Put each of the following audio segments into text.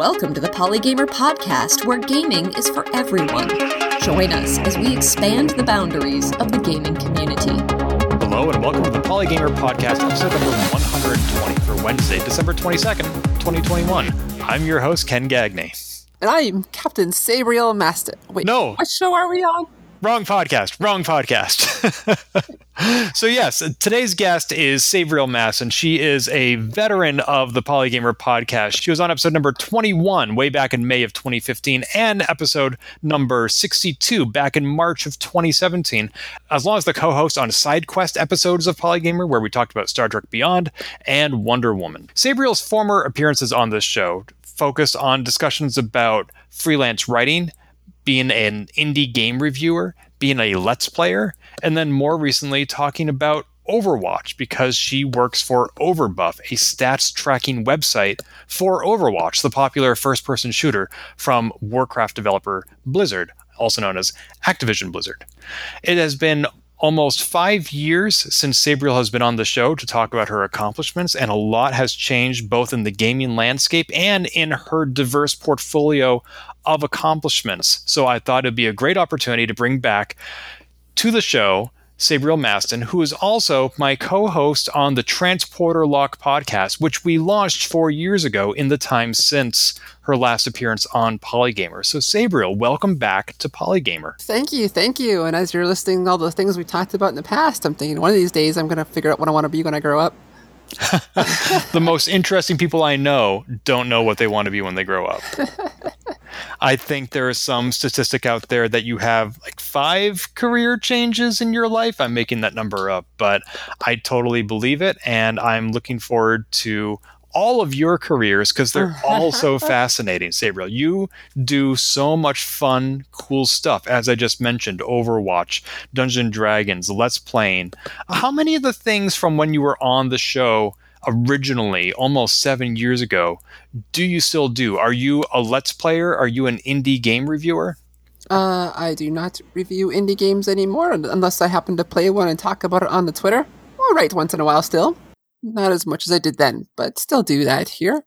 Welcome to the Polygamer Podcast, where gaming is for everyone. Join us as we expand the boundaries of the gaming community. Hello, and welcome to the Polygamer Podcast, episode number 120 for Wednesday, December 22nd, 2021. I'm your host, Ken Gagne. And I'm Captain Sabriel Maston. Wait, No. what show are we on? Wrong podcast. Wrong podcast. so yes, today's guest is Sabriel Mass, and she is a veteran of the Polygamer podcast. She was on episode number 21 way back in May of 2015 and episode number 62 back in March of 2017, as long as the co-host on side quest episodes of Polygamer where we talked about Star Trek Beyond and Wonder Woman. Sabriel's former appearances on this show focused on discussions about freelance writing, being an indie game reviewer, being a let's player, and then more recently talking about Overwatch because she works for Overbuff, a stats tracking website for Overwatch, the popular first person shooter from Warcraft developer Blizzard, also known as Activision Blizzard. It has been almost five years since Sabriel has been on the show to talk about her accomplishments, and a lot has changed both in the gaming landscape and in her diverse portfolio of accomplishments. So I thought it'd be a great opportunity to bring back to the show Sabriel Maston, who is also my co host on the Transporter Lock podcast, which we launched four years ago in the time since her last appearance on Polygamer. So, Sabriel, welcome back to Polygamer. Thank you, thank you. And as you're listing all the things we talked about in the past, I'm thinking one of these days I'm going to figure out what I want to be when I grow up. the most interesting people I know don't know what they want to be when they grow up. I think there is some statistic out there that you have like five career changes in your life. I'm making that number up, but I totally believe it. And I'm looking forward to all of your careers because they're all so fascinating. Sabriel, you do so much fun, cool stuff. As I just mentioned, Overwatch, Dungeons and Dragons, Let's Playing. How many of the things from when you were on the show originally, almost seven years ago, do you still do? Are you a Let's Player? Are you an indie game reviewer? Uh, I do not review indie games anymore unless I happen to play one and talk about it on the Twitter. I'll write once in a while still. Not as much as I did then, but still do that here.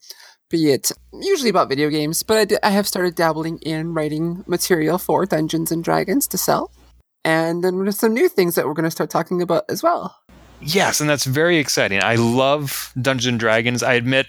Be it usually about video games, but I, have started dabbling in writing material for Dungeons and Dragons to sell. And then there's some new things that we're going to start talking about as well. Yes, and that's very exciting. I love Dungeons and Dragons. I admit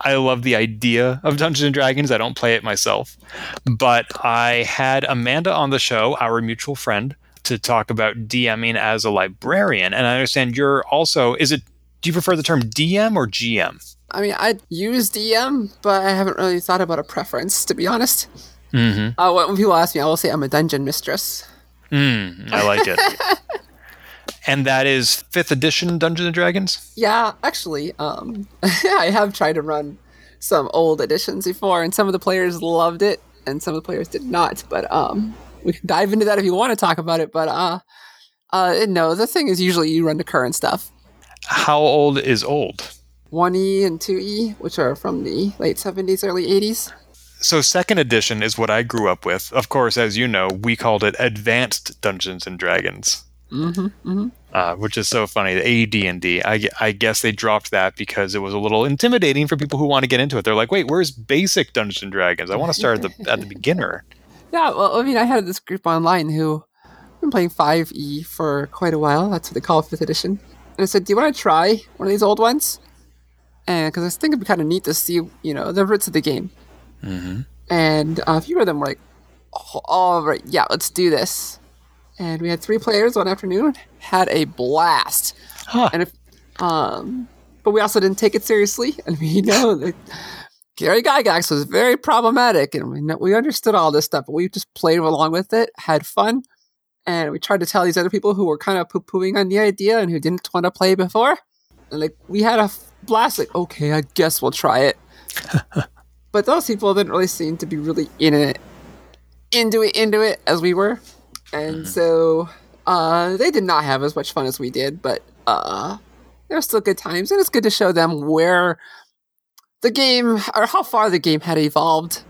I love the idea of Dungeons and Dragons. I don't play it myself, but I had Amanda on the show, our mutual friend, to talk about DMing as a librarian. And I understand you're also is it do you prefer the term DM or GM? I mean, I use DM, but I haven't really thought about a preference, to be honest. Mm-hmm. Uh, when people ask me, I will say I'm a dungeon mistress. Mm, I like it. and that is fifth edition Dungeons and Dragons. Yeah, actually, um, I have tried to run some old editions before, and some of the players loved it, and some of the players did not. But um, we can dive into that if you want to talk about it. But uh, uh, no, the thing is, usually you run the current stuff, How old is old? one E and two E, which are from the late seventies, early eighties. So second edition is what I grew up with. Of course, as you know, we called it Advanced Dungeons and Dragons. Mm-hmm, mm-hmm. uh, which is so funny. The AD&D. I, I guess they dropped that because it was a little intimidating for people who want to get into it. They're like, wait, where's basic Dungeons and Dragons? I want to start at the at the beginner. Yeah, well, I mean, I had this group online who have been playing 5e for quite a while. That's what they call 5th edition. And I said, Do you want to try one of these old ones? And because I think it'd be kind of neat to see, you know, the roots of the game. Mm-hmm. And uh, a few of them were like, oh, All right, yeah, let's do this. And we had three players one afternoon, had a blast. Huh. And if, um, but we also didn't take it seriously. And we know that Gary Gygax was very problematic, and we know, we understood all this stuff, but we just played along with it, had fun, and we tried to tell these other people who were kind of poo pooing on the idea and who didn't want to play before. And like we had a blast. Like, okay, I guess we'll try it. but those people didn't really seem to be really in it, into it, into it as we were, and so uh, they did not have as much fun as we did. But uh, they were still good times, and it's good to show them where the game or how far the game had evolved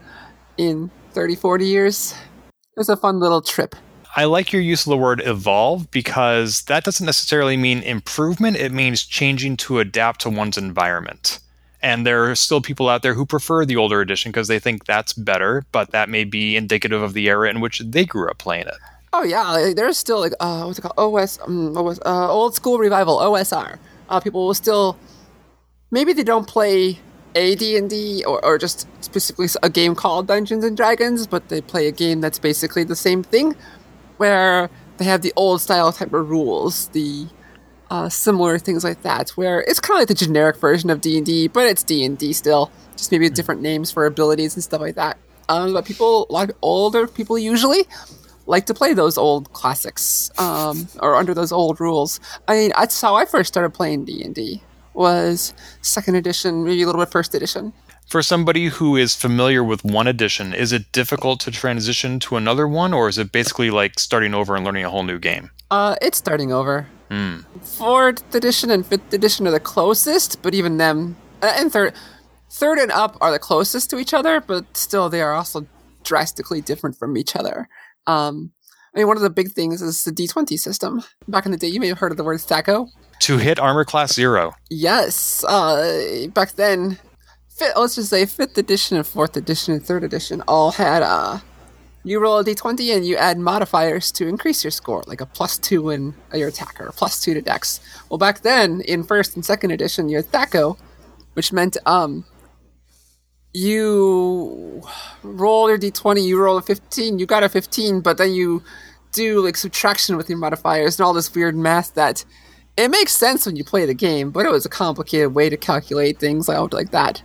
in 30 40 years it was a fun little trip I like your use of the word evolve because that doesn't necessarily mean improvement. It means changing to adapt to one's environment. And there are still people out there who prefer the older edition because they think that's better, but that may be indicative of the era in which they grew up playing it. Oh yeah, like, there's still like uh, what's it called? OS, um, OS uh, old school revival, OSR. Uh, people will still maybe they don't play AD&D or, or just specifically a game called Dungeons and Dragons, but they play a game that's basically the same thing, where they have the old style type of rules, the uh, similar things like that, where it's kind of like the generic version of D&D, but it's D&D still, just maybe different names for abilities and stuff like that. Um, but people, a lot of older people usually, like to play those old classics um, or under those old rules. I mean, that's how I first started playing D and D. Was second edition, maybe a little bit first edition. For somebody who is familiar with one edition, is it difficult to transition to another one, or is it basically like starting over and learning a whole new game? Uh, it's starting over. Mm. Fourth edition and fifth edition are the closest, but even them uh, and third, third and up are the closest to each other, but still they are also drastically different from each other. Um, I mean, one of the big things is the D20 system. Back in the day, you may have heard of the word THAC0. To hit armor class zero. Yes. Uh, back then, fifth, let's just say fifth edition and fourth edition and third edition all had uh, you roll a d20 and you add modifiers to increase your score, like a plus two in uh, your attacker, plus two to dex. Well, back then in first and second edition, your THAC0, which meant um, you roll your d20, you roll a 15, you got a 15, but then you do like subtraction with your modifiers and all this weird math that it makes sense when you play the game, but it was a complicated way to calculate things out like that.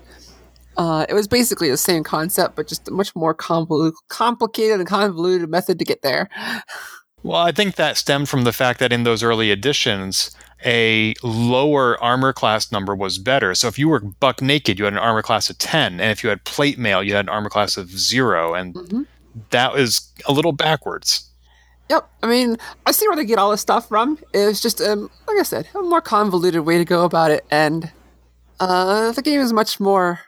Uh, it was basically the same concept, but just a much more convol- complicated and convoluted method to get there. Well, I think that stemmed from the fact that in those early editions, a lower armor class number was better. So if you were buck naked, you had an armor class of 10. And if you had plate mail, you had an armor class of zero. And mm-hmm. that was a little backwards. Yep. I mean, I see where they get all this stuff from. It's just, um, like I said, a more convoluted way to go about it. And uh, the game is much more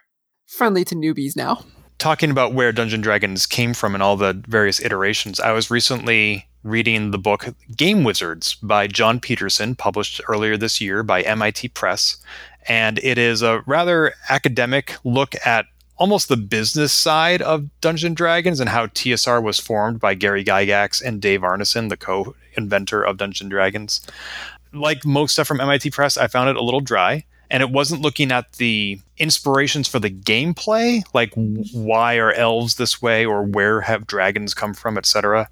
friendly to newbies now. Talking about where Dungeon Dragons came from and all the various iterations, I was recently reading the book Game Wizards by Jon Peterson, published earlier this year by MIT Press. And it is a rather academic look at almost the business side of Dungeon Dragons and how TSR was formed by Gary Gygax and Dave Arneson, the co inventor of Dungeon Dragons. Like most stuff from MIT Press, I found it a little dry and it wasn't looking at the inspirations for the gameplay, like why are elves this way or where have dragons come from, etc.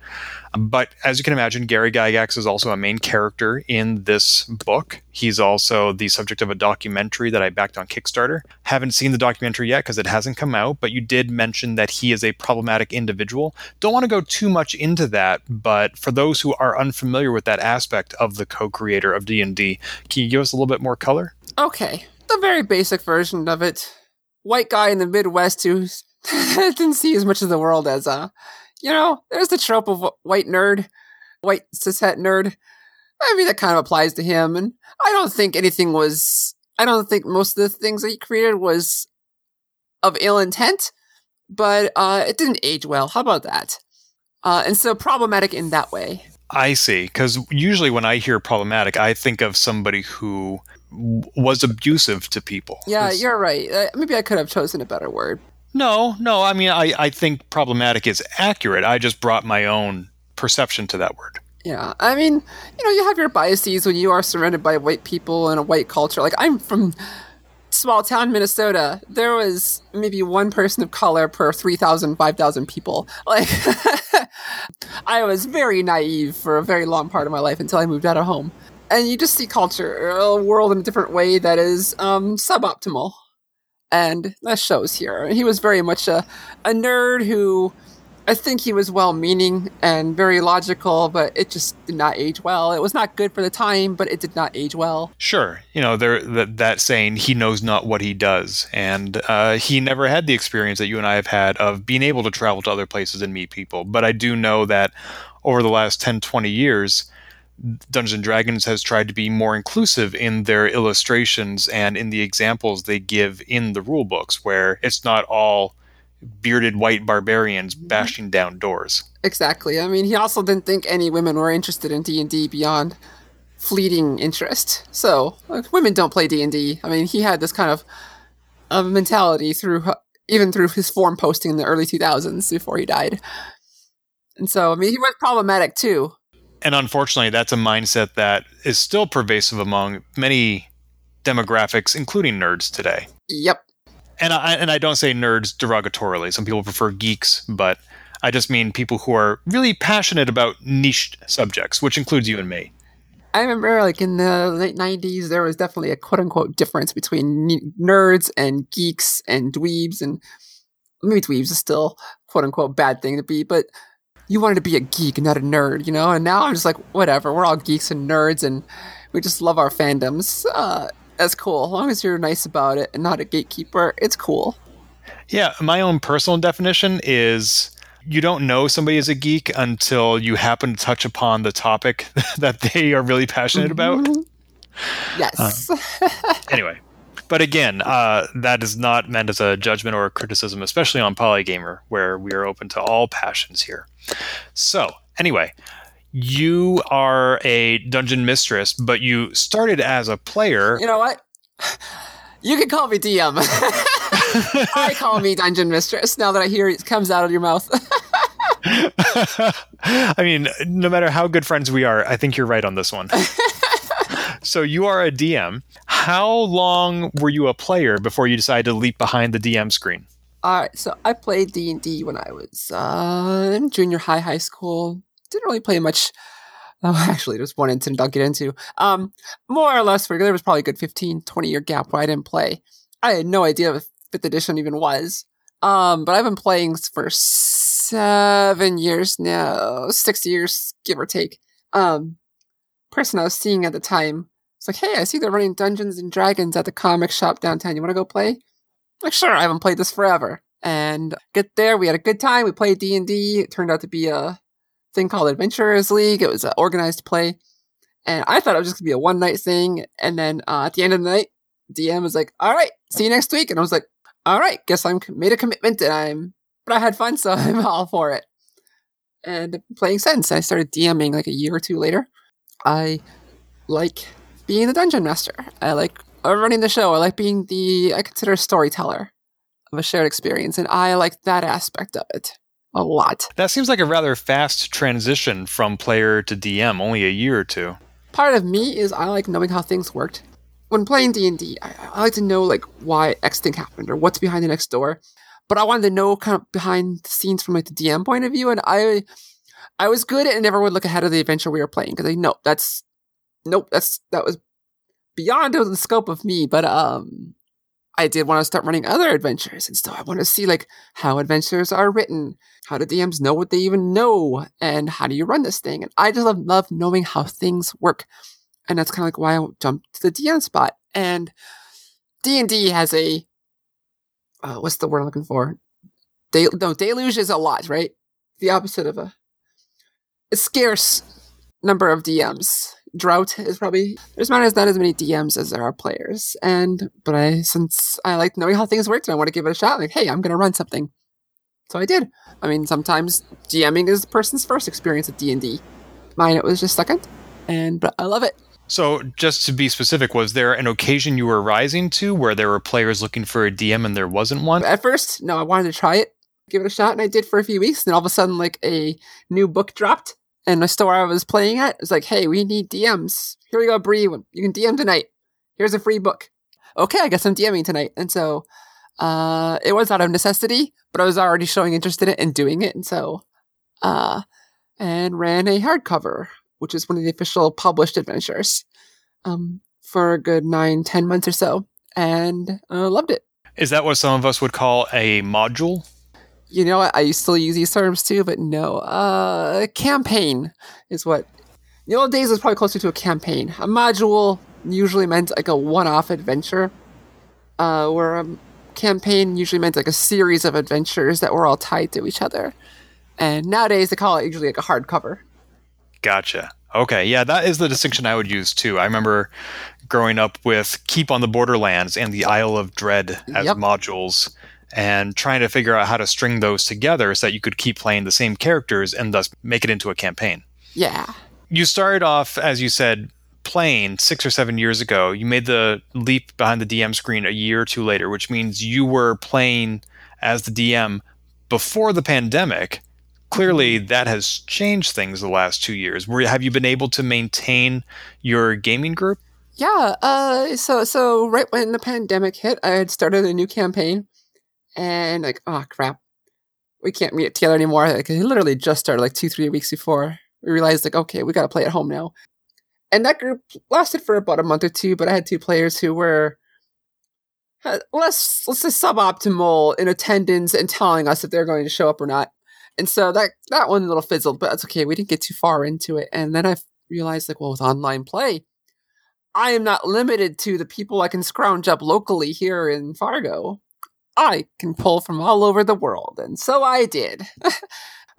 But as you can imagine, Gary Gygax is also a main character in this book. He's also the subject of a documentary that I backed on Kickstarter. Haven't seen the documentary yet because it hasn't come out, but you did mention that he is a problematic individual. Don't want to go too much into that, but for those who are unfamiliar with that aspect of the co-creator of D&D, can you give us a little bit more color? Okay, the very basic version of it. White guy in the Midwest who didn't see as much of the world as, uh, you know, there's the trope of white nerd, white cishet nerd. I mean, that kind of applies to him. And I don't think anything was, I don't think most of the things that he created was of ill intent, but uh, it didn't age well. How about that? Uh, and so problematic in that way. I see. Because usually when I hear problematic, I think of somebody who was abusive to people. Yeah, you're right. Uh, maybe I could have chosen a better word. No, no. I mean, I, I think problematic is accurate. I just brought my own perception to that word. Yeah, I mean, you know, you have your biases when you are surrounded by white people and a white culture. Like, I'm from small town Minnesota. There was maybe one person of color per 3,000, 5,000 people. Like, I was very naive for a very long part of my life until I moved out of home and you just see culture, a world in a different way that is um, suboptimal, and that shows here. He was very much a a nerd who. I think he was well meaning and very logical, but it just did not age well. It was not good for the time, but it did not age well. Sure. You know, there that, that saying, he knows not what he does. And uh, he never had the experience that you and I have had of being able to travel to other places and meet people. But I do know that over the last 10, 20 years, Dungeons and Dragons has tried to be more inclusive in their illustrations and in the examples they give in the rule books, where it's not all bearded white barbarians mm-hmm. bashing down doors. Exactly. I mean, he also didn't think any women were interested in D and D beyond fleeting interest. So like, women don't play D and D. I mean, he had this kind of of mentality through even through his forum posting in the early 2000s before he died. And so, I mean, he was problematic too. And unfortunately, that's a mindset that is still pervasive among many demographics, including nerds today. Yep. And I and I don't say nerds derogatorily. Some people prefer geeks, but I just mean people who are really passionate about niche subjects, which includes you and me. I remember, like in the late '90s, there was definitely a "quote unquote" difference between nerds and geeks and dweebs, and maybe dweebs is still "quote unquote" bad thing to be, but you wanted to be a geek, not a nerd, you know. And now I'm just like, whatever. We're all geeks and nerds, and we just love our fandoms. Uh, that's cool. As long as you're nice about it and not a gatekeeper, it's cool. Yeah, my own personal definition is you don't know somebody is a geek until you happen to touch upon the topic that they are really passionate about. Yes. Uh, anyway, but again, uh, that is not meant as a judgment or a criticism, especially on Polygamer, where we are open to all passions here. So, anyway, you are a dungeon mistress, but you started as a player. You know what? You can call me DM. I call me dungeon mistress now that I hear it comes out of your mouth. I mean, no matter how good friends we are, I think you're right on this one. so you are a DM. How long were you a player before you decided to leap behind the DM screen? All right, so I played D and D when I was uh, junior high, high school. Didn't really play much. Oh, actually, there's one incident I'll get into. Um, more or less, there was probably a good 15, 20 year gap where I didn't play. I had no idea what fifth edition even was. Um, but I've been playing for seven years now, six years, give or take. Um, person I was seeing at the time was like, "Hey, I see they're running Dungeons and Dragons at the comic shop downtown. You want to go play?" I'm like, sure. I haven't played this forever. And get there, we had a good time. We played D and D. It turned out to be a thing called Adventurers League. It was an organized play, and I thought it was just gonna be a one night thing. And then uh, at the end of the night, DM was like, "All right, see you next week," and I was like, "All right, guess I'm made a commitment, and I'm." But I had fun, so I'm all for it. And playing since I started DMing like a year or two later. I like being the dungeon master. I like running the show. I like being the I consider storyteller of a shared experience, and I like that aspect of it a lot. That seems like a rather fast transition from player to DM, only a year or two. Part of me is I like knowing how things worked. When playing D and D, I like to know like why X thing happened or what's behind the next door. But I wanted to know kind of behind the scenes from like the DM point of view, and I, I was good and never would look ahead of the adventure we were playing because I know that's, nope, that's that was beyond the scope of me. But um, I did want to start running other adventures, and so I want to see like how adventures are written, how do DMs know what they even know, and how do you run this thing? And I just love, love knowing how things work, and that's kind of like why I jumped to the DM spot. And D and D has a uh, what's the word I'm looking for? De- no, deluge is a lot, right? The opposite of a, a scarce number of DMs drought is probably there's not as not as many DMs as there are players. And but I since I like knowing how things work and I want to give it a shot, like, hey, I'm gonna run something. So I did. I mean, sometimes DMing is the person's first experience with D and D. Mine it was just second, and but I love it. So, just to be specific, was there an occasion you were rising to where there were players looking for a DM and there wasn't one? At first, no, I wanted to try it, give it a shot, and I did for a few weeks. Then all of a sudden, like a new book dropped, and the store I was playing at was like, "Hey, we need DMs. Here we go, Bree. You can DM tonight. Here's a free book." Okay, I guess I'm DMing tonight, and so uh, it was out of necessity, but I was already showing interest in it and doing it, and so uh, and ran a hardcover, which is one of the official published adventures, um, for a good nine, ten months or so, and uh, loved it. Is that what some of us would call a module? You know what? I used to use these terms too, but no. Uh, campaign is what. In the old days, it was probably closer to a campaign. A module usually meant like a one-off adventure, uh, where a campaign usually meant like a series of adventures that were all tied to each other. And nowadays, they call it usually like a hardcover. Gotcha. Okay, yeah, that is the distinction I would use too. I remember growing up with Keep on the Borderlands and the Isle of Dread as Yep. modules and trying to figure out how to string those together so that you could keep playing the same characters and thus make it into a campaign. Yeah. You started off, as you said, playing six or seven years ago, you made the leap behind the DM screen a year or two later, which means you were playing as the DM before the pandemic. Clearly, Mm-hmm. that has changed things the last two years. Were, have you been able to maintain your gaming group? Yeah. Uh. So so right when the pandemic hit, I had started a new campaign, and like, oh crap, we can't meet together anymore. Like, it literally just started like two three weeks before we realized like, okay, we got to play at home now. And that group lasted for about a month or two, but I had two players who were uh, less, let's say, suboptimal in attendance and telling us if they're going to show up or not. And so that that one little fizzled, but that's okay. We didn't get too far into it, and then I realized like, well, with online play, I am not limited to the people I can scrounge up locally here in Fargo. I can pull from all over the world, and so I did. I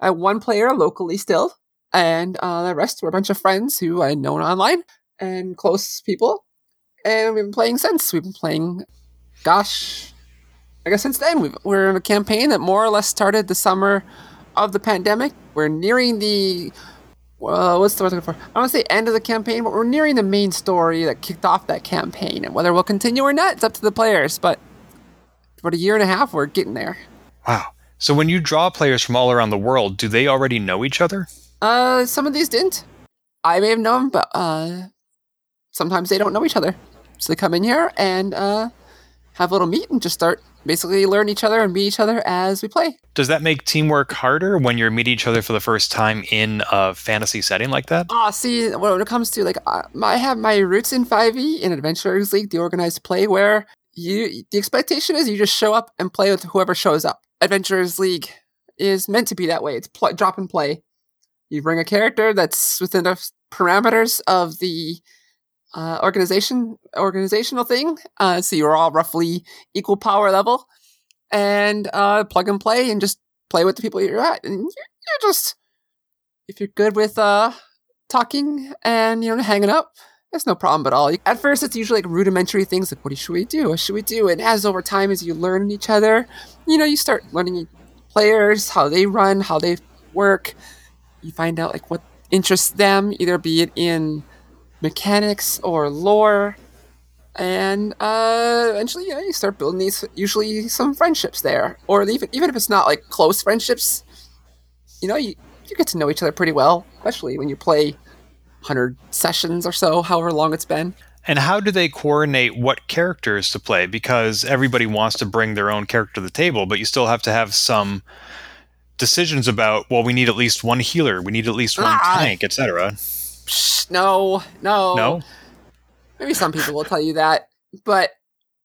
have one player locally still, and uh, the rest were a bunch of friends who I'd known online and close people, and we've been playing since. We've been playing, gosh, I guess since then we've, we're in a campaign that more or less started the summer of the pandemic. We're nearing the well, what's the word I'm looking for? I don't say end of the campaign, but we're nearing the main story that kicked off that campaign. And whether we'll continue or not, it's up to the players. But for a year and a half, we're getting there. Wow. So when you draw players from all around the world, do they already know each other? Uh, some of these didn't. I may have known, but uh, sometimes they don't know each other. So they come in here and uh, have a little meet and just start basically learn each other and meet each other as we play. Does that make teamwork harder when you're meeting each other for the first time in a fantasy setting like that? Ah, see, when it comes to like, uh, I have my roots in 5e in Adventurers League, the organized play, where you the expectation is you just show up and play with whoever shows up. Adventurers League is meant to be that way. It's pl- drop and play. You bring a character that's within the parameters of the uh, organization organizational thing, uh, so you're all roughly equal power level, and uh, plug and play and just play with the people you're at, and you're, you're just if you're good with uh talking and you know hanging up that's no problem at all. At first it's usually like rudimentary things like what should we do? What should we do? And as over time as you learn each other you know you start learning players how they run how they work. You find out like what interests them either be it in mechanics or lore. And uh eventually you know you start building these usually some friendships there. Or even even if it's not like close friendships you know you you get to know each other pretty well, especially when you play 100 sessions or so, however long it's been. And how do they coordinate what characters to play? Because everybody wants to bring their own character to the table, but you still have to have some decisions about, well, we need at least one healer, we need at least one Ah. tank, etc. No, no. No? Maybe some people will tell you that, but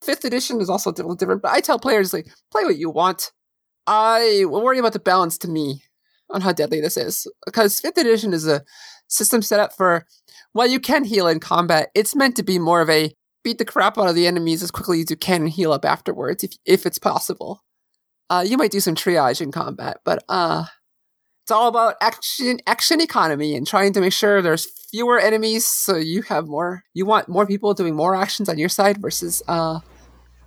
fifth edition is also a little different. But I tell players, like, play what you want. I will worry about the balance to me on how deadly this is. Because fifth edition is a system set up for, while you can heal in combat, it's meant to be more of a beat the crap out of the enemies as quickly as you can and heal up afterwards, if, if it's possible. Uh, you might do some triage in combat, but uh, it's all about action action economy and trying to make sure there's fewer enemies so you have more you want more people doing more actions on your side versus uh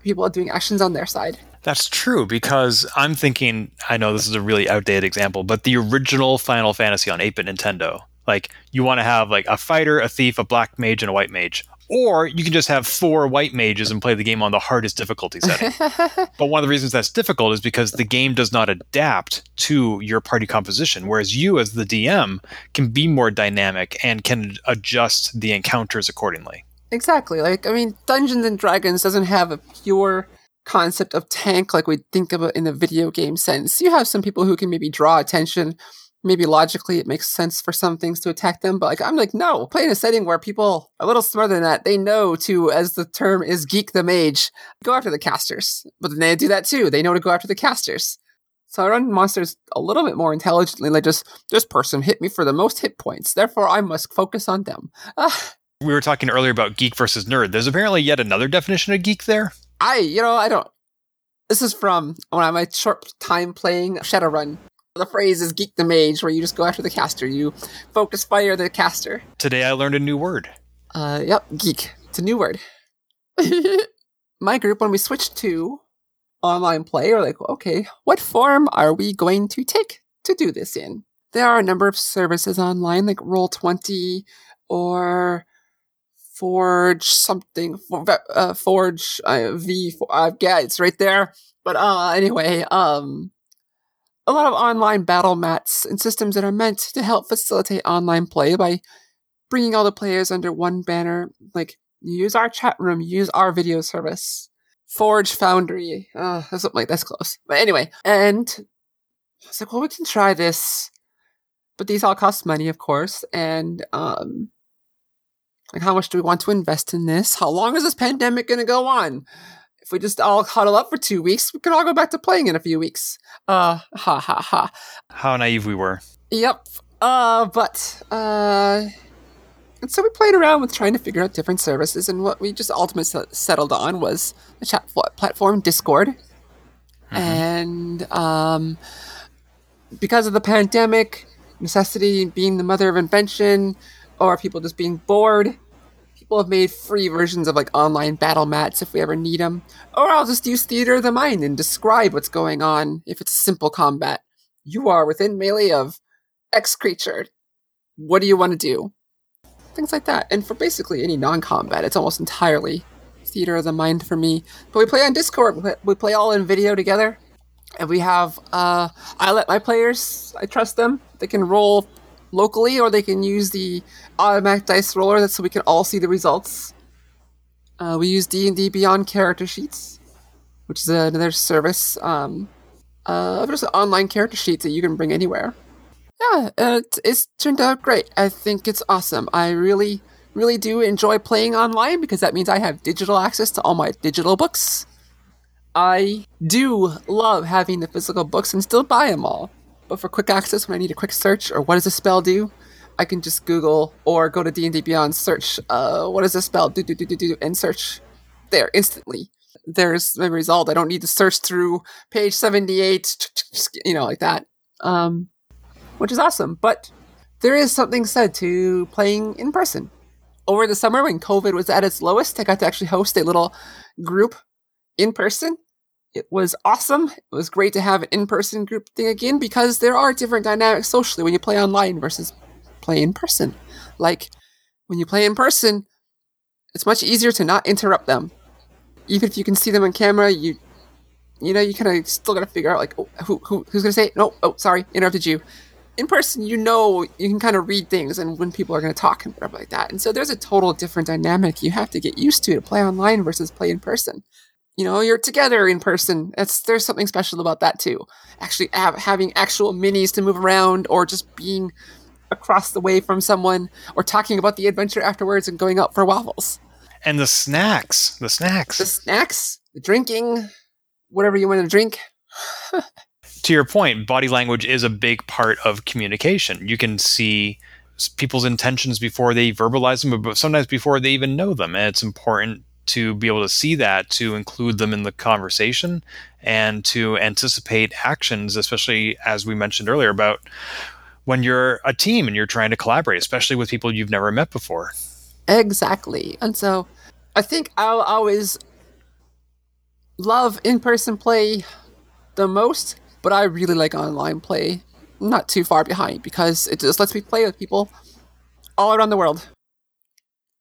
people doing actions on their side That's true because I'm thinking, I know this is a really outdated example, but the original Final Fantasy on 8 bit Nintendo, like you want to have like a fighter, a thief, a black mage, and a white mage. Or you can just have four white mages and play the game on the hardest difficulty setting. but one of the reasons that's difficult is because the game does not adapt to your party composition, whereas you, as the DM, can be more dynamic and can adjust the encounters accordingly. exactly like i mean dungeons and dragons doesn't have a pure concept of tank like we think of it in the video game sense you have some people who can maybe draw attention maybe logically it makes sense for some things to attack them but like i'm like no play in a setting where people are a little smarter than that they know to as the term is geek the mage go after the casters but then they do that too they know to go after the casters so I run monsters a little bit more intelligently, like just this person hit me for the most hit points, therefore I must focus on them. Ah, We were talking earlier about geek versus nerd. There's apparently yet another definition of geek there. I, you know, I don't. This is from when I my short time playing Shadowrun. The phrase is "geek the mage," where you just go after the caster. You focus fire the caster. Today I learned a new word. Uh, yep, geek. It's a new word. my group, when we switched to online play, are like, okay, what form are we going to take to do this in? There are a number of services online, like Roll20 or Forge something, for, uh, Forge uh, V. Uh, yeah, it's right there. But uh, anyway, um, a lot of online battle mats and systems that are meant to help facilitate online play by bringing all the players under one banner. Like, use our chat room, use our video service. Forge Foundry, uh, something like that's close. But anyway, and I was like, well, we can try this, but these all cost money, of course. And um, like, how much do we want to invest in this? How long is this pandemic going to go on? If we just all huddle up for two weeks, we can all go back to playing in a few weeks. Uh, ha ha ha. How naive we were. Yep. Uh, but uh, and so we played around with trying to figure out different services, and what we just ultimately settled on was the chat platform Discord. Mm-hmm. And um, because of the pandemic, necessity being the mother of invention, or people just being bored, people have made free versions of like online battle mats if we ever need them. Or I'll just use theater of the mind and describe what's going on if it's a simple combat. You are within melee of X creature. What do you want to do? Things like that. And for basically any non combat, it's almost entirely theater of the mind for me. But we play on Discord, we play all in video together. And we have, uh, I let my players, I trust them. They can roll locally or they can use the automatic dice roller so we can all see the results. Uh, we use D&D Beyond character sheets, which is another service. Um, uh, there's online character sheets that you can bring anywhere. Yeah, it, it's turned out great. I think it's awesome. I really, really do enjoy playing online because that means I have digital access to all my digital books. I do love having the physical books and still buy them all. But for quick access, when I need a quick search or what does a spell do, I can just Google or go to D and D Beyond, search uh, what does a spell do, do do do do, and search there instantly. There's the result. I don't need to search through page seventy eight, you know, like that, um, which is awesome. But there is something said to playing in person. Over the summer, when COVID was at its lowest, I got to actually host a little group in person it was awesome. It was great to have an in person group thing again because there are different dynamics socially when you play online versus play in person. Like when you play in person, it's much easier to not interrupt them. Even if you can see them on camera, you you know, you kind of still got to figure out like oh, who, who who's going to say it? no, oh sorry, interrupted you. In person, you know, you can kind of read things and when people are going to talk and stuff like that. And so there's a total different dynamic you have to get used to to play online versus play in person you know you're together in person. It's there's something special about that too. Actually have, having actual minis to move around or just being across the way from someone or talking about the adventure afterwards and going out for waffles. And the snacks the snacks. The snacks the drinking whatever you want to drink. To your point body language is a big part of communication. You can see people's intentions before they verbalize them but sometimes before they even know them. And it's important to be able to see that, to include them in the conversation, and to anticipate actions, especially as we mentioned earlier about when you're a team and you're trying to collaborate, especially with people you've never met before. Exactly. And so I think I'll always love in person play the most, but I really like online play. not too far behind because it just lets me play with people all around the world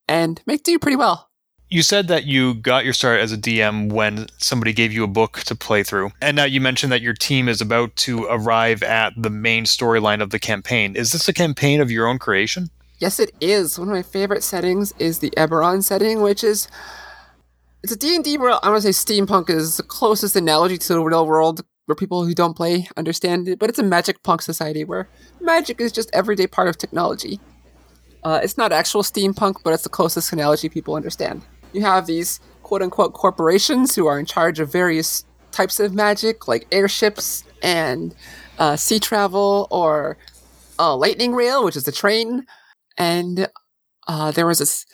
and make do pretty well you said that you got your start as a DM when somebody gave you a book to play through. And now you mentioned that your team is about to arrive at the main storyline of the campaign. Is this a campaign of your own creation? Yes, it is. One of my favorite settings is the Eberron setting, which is it's a D&D world. I want to say steampunk is the closest analogy to the real world where people who don't play understand it, but it's a magic punk society where magic is just everyday part of technology. Uh, it's not actual steampunk, but it's the closest analogy people understand you have these quote unquote corporations who are in charge of various types of magic, like airships and uh, sea travel, or uh, lightning rail, which is a train. And uh, there was this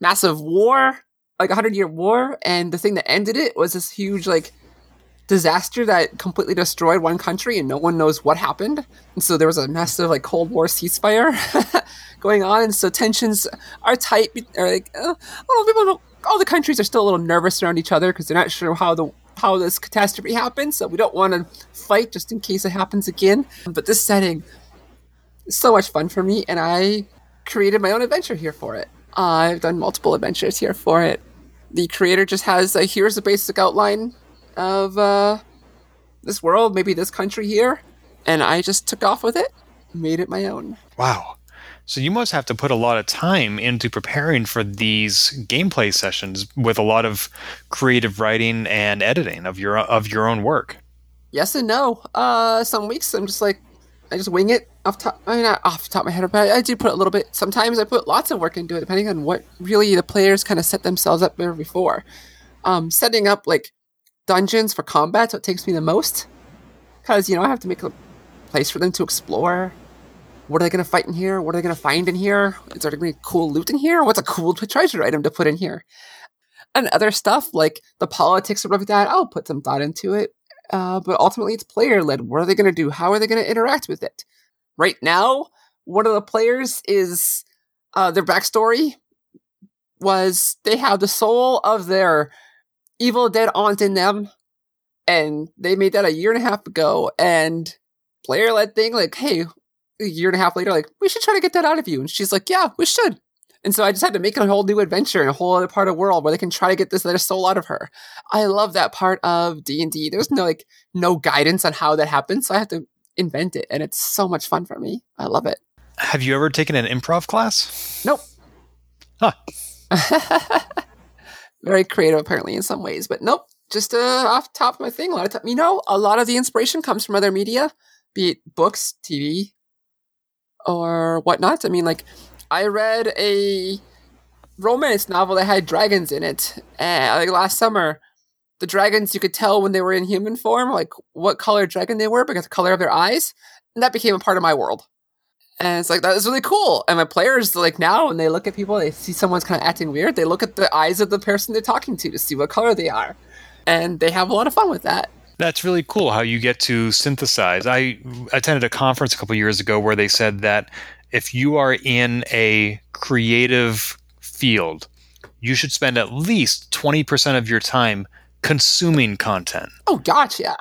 massive war, like a hundred year war, and the thing that ended it was this huge like disaster that completely destroyed one country, and no one knows what happened. And so there was a massive like Cold War ceasefire going on, and so tensions are tight. Are like, well, people don't all the countries are still a little nervous around each other because they're not sure how the how this catastrophe happens. So we don't want to fight just in case it happens again. But this setting is so much fun for me, and I created my own adventure here for it. Uh, I've done multiple adventures here for it. The creator just has a here's a basic outline of uh, this world, maybe this country here, and I just took off with it, made it my own. Wow. So you must have to put a lot of time into preparing for these gameplay sessions with a lot of creative writing and editing of your of your own work. Yes and no. Uh, some weeks I'm just like, I just wing it off top. I mean, not off the top of my head, but I do put a little bit. Sometimes I put lots of work into it, depending on what really the players kind of set themselves up there before. Um, setting up like dungeons for combat, so it takes me the most, because you know I have to make a place for them to explore. What are they going to fight in here? What are they going to find in here? Is there going to be cool loot in here? What's a cool treasure item to put in here? And other stuff like the politics of that, I'll put some thought into it. Uh, but ultimately, it's player led. What are they going to do? How are they going to interact with it? Right now, one of the players is uh, their backstory was they have the soul of their evil dead aunt in them, and they made that a year and a half ago. And player led thing, like, hey, a year and a half later, like, we should try to get that out of you. And she's like, yeah, we should. And so I just had to make a whole new adventure in a whole other part of the world where they can try to get this other soul out of her. I love that part of D and D. There's no like no guidance on how that happens, so I have to invent it, and it's so much fun for me. I love it. Have you ever taken an improv class? Nope. Huh. Very creative, apparently, in some ways, but nope. Just uh, off top of my thing. A lot of time, you know, a lot of the inspiration comes from other media, be it books, TV, or whatnot. I mean, like I read a romance novel that had dragons in it. Uh, like last summer, the dragons you could tell when they were in human form, like what color dragon they were because the color of their eyes, and that became a part of my world. And it's like that is really cool. And my players like now when they look at people, they see someone's kind of acting weird. They look at the eyes of the person they're talking to to see what color they are, and they have a lot of fun with that. That's really cool how you get to synthesize. I attended a conference a couple years ago where they said that if you are in a creative field, you should spend at least 20% of your time consuming content. Oh, gotcha.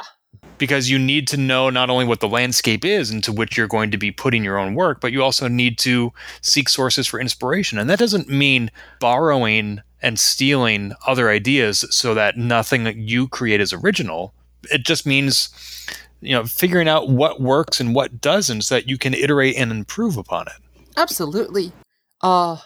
Because you need to know not only what the landscape is into which you're going to be putting your own work, but you also need to seek sources for inspiration. And that doesn't mean borrowing and stealing other ideas so that nothing that you create is original. It just means you know figuring out what works and what doesn't so that you can iterate and improve upon it. Absolutely. Uh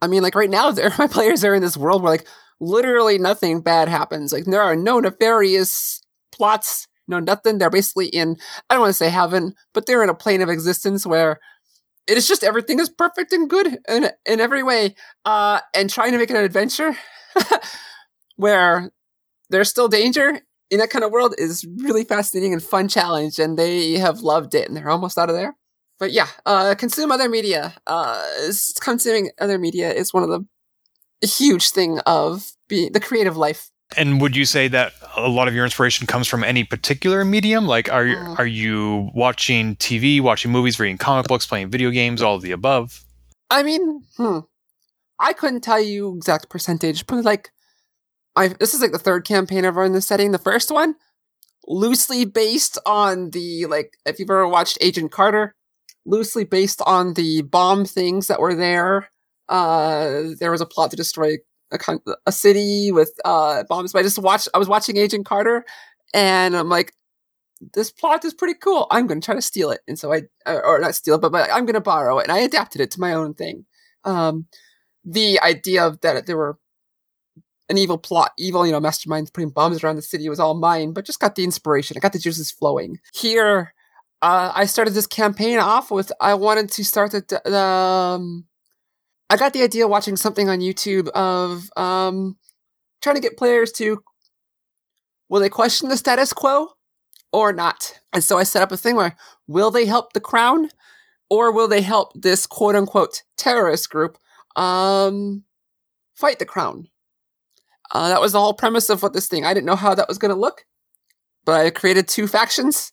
i mean like right now there my players are in this world where like literally nothing bad happens. Like there are no nefarious plots no nothing. They're basically in i don't want to say heaven but they're in a plane of existence where it is just everything is perfect and good in, in every way uh and trying to make it an adventure where there's still danger in that kind of world is really fascinating and fun challenge, and they have loved it, and they're almost out of there. But yeah, uh, consume other media. Uh, consuming other media is one of the huge thing of being the creative life. And would you say that a lot of your inspiration comes from any particular medium? Like, are Mm. are you watching TV, watching movies, reading comic books, playing video games, all of the above? I mean, hmm, I couldn't tell you exact percentage, but like, I this is like the third campaign I've run in this setting. The first one, loosely based on the like, if you've ever watched Agent Carter, loosely based on the bomb things that were there. Uh, there was a plot to destroy a, a city with uh bombs. But I just watched. I was watching Agent Carter, and I'm like, this plot is pretty cool. I'm going to try to steal it. And so I, or not steal it, but, but I'm going to borrow it. And I adapted it to my own thing. Um, the idea of that there were an evil plot, evil, you know, masterminds putting bombs around the city was all mine, but just got the inspiration. I got the juices flowing. Here, uh, I started this campaign off with, I wanted to start the, the um, I got the idea watching something on YouTube of, um, trying to get players to, will they question the status quo or not? And so I set up a thing where, will they help the crown or will they help this quote unquote terrorist group, um, fight the crown? Uh, that was the whole premise of what this thing. I didn't know how that was going to look, but I created two factions: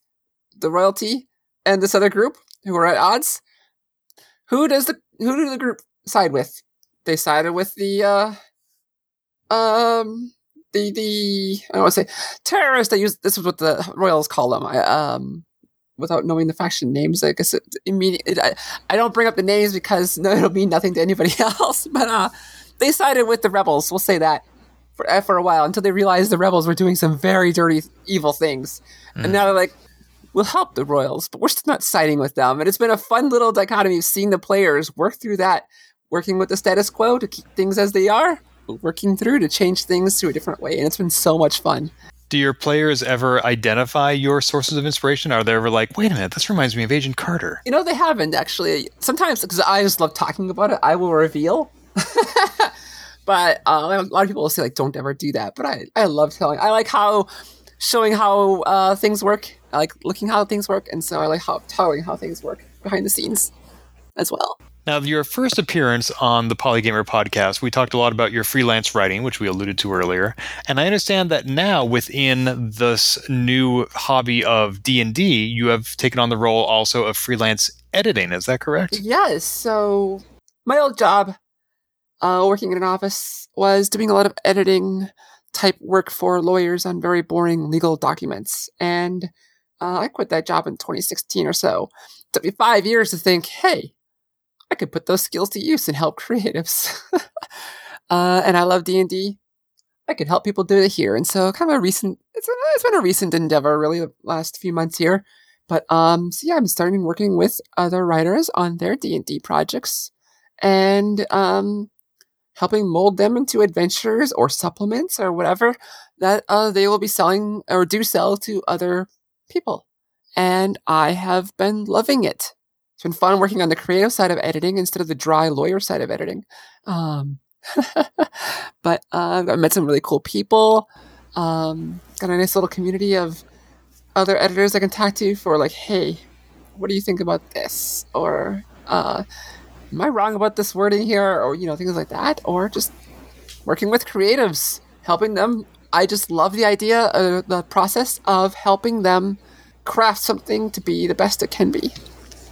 the royalty and this other group who are at odds. Who does the who do the group side with? They sided with the uh, um the the I don't want to say terrorists. They use this is what the royals call them. I, um, without knowing the faction names. I guess it, immediately I, I don't bring up the names because no, it'll mean nothing to anybody else. But uh, they sided with the rebels. We'll say that for uh, for a while until they realized the rebels were doing some very dirty, evil things, mm. and now they're like, we'll help the royals, but we're still not siding with them. And it's been a fun little dichotomy of seeing the players work through that, working with the status quo to keep things as they are, working through to change things to a different way, and it's been so much fun do your players ever identify your sources of inspiration? Are they ever like, wait a minute, this reminds me of Agent Carter? You know, they haven't actually. Sometimes, because I just love talking about it, I will reveal. but uh, a lot of people will say, like, don't ever do that. But I, I love telling. I like how showing how uh, things work. I like looking how things work. And so I like how telling how things work behind the scenes as well. Now, your first appearance on the Polygamer podcast, we talked a lot about your freelance writing, which we alluded to earlier, and I understand that now within this new hobby of D and D, you have taken on the role also of freelance editing. Is that correct? Yes. So my old job, uh, working in an office, was doing a lot of editing type work for lawyers on very boring legal documents, and uh, I quit that job in 2016 or so. It took me five years to think, hey I could put those skills to use and help creatives. uh, and I love D and D. I could help people do it here, and so kind of a recent. It's, a, it's been a recent endeavor, really, the last few months here. But um, so yeah, I'm starting working with other writers on their D and D projects, and um, helping mold them into adventures or supplements or whatever that uh, they will be selling or do sell to other people. And I have been loving it. It's been fun working on the creative side of editing instead of the dry lawyer side of editing. Um, but uh, I met some really cool people. Um, got a nice little community of other editors I can talk to for like, hey, what do you think about this? Or uh, am I wrong about this wording here? Or you know things like that. Or just working with creatives, helping them. I just love the idea, uh, the process of helping them craft something to be the best it can be.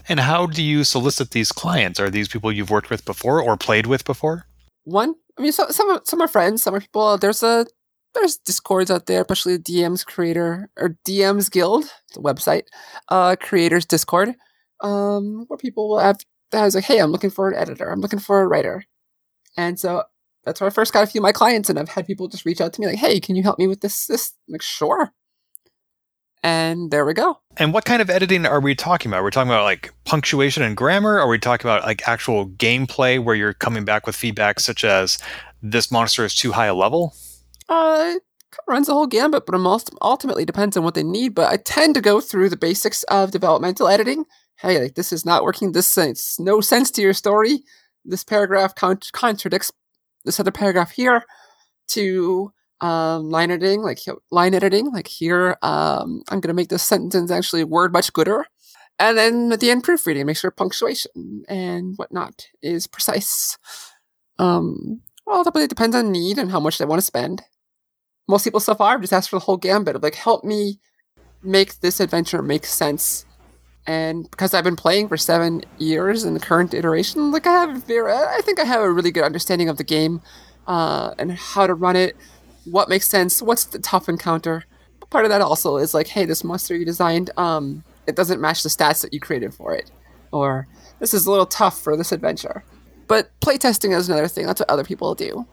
And how do you solicit these clients? Are these people you've worked with before or played with before? One, I mean, so, some some are friends, some are people. There's a there's discords out there, especially DM's creator or DM's Guild, the website, uh, creators Discord, um, where people will have that is like, hey, I'm looking for an editor, I'm looking for a writer, and so that's where I first got a few of my clients, and I've had people just reach out to me like, hey, can you help me with this? This, I'm like, sure. And there we go. And what kind of editing are we talking about? We're talking about like punctuation and grammar? Are we talking about like actual gameplay where you're coming back with feedback such as this monster is too high a level? Uh, it runs the whole gambit, but it ultimately depends on what they need. But I tend to go through the basics of developmental editing. Hey, like this is not working. This makes no sense to your story. This paragraph con- contradicts this other paragraph here. To um, line editing, like line editing, like here, um, I'm going to make this sentence actually word much gooder. And then at the end, proofreading, make sure punctuation and whatnot is precise. Um, well, it depends on need and how much they want to spend. Most people so far have just asked for the whole gambit of like, help me make this adventure make sense. And because I've been playing for seven years in the current iteration, like I have, very, I think I have a really good understanding of the game uh, and how to run it what makes sense, what's the tough encounter. But part of that also is like, hey, this monster you designed, um, it doesn't match the stats that you created for it. Or this is a little tough for this adventure. But playtesting is another thing. That's what other people do.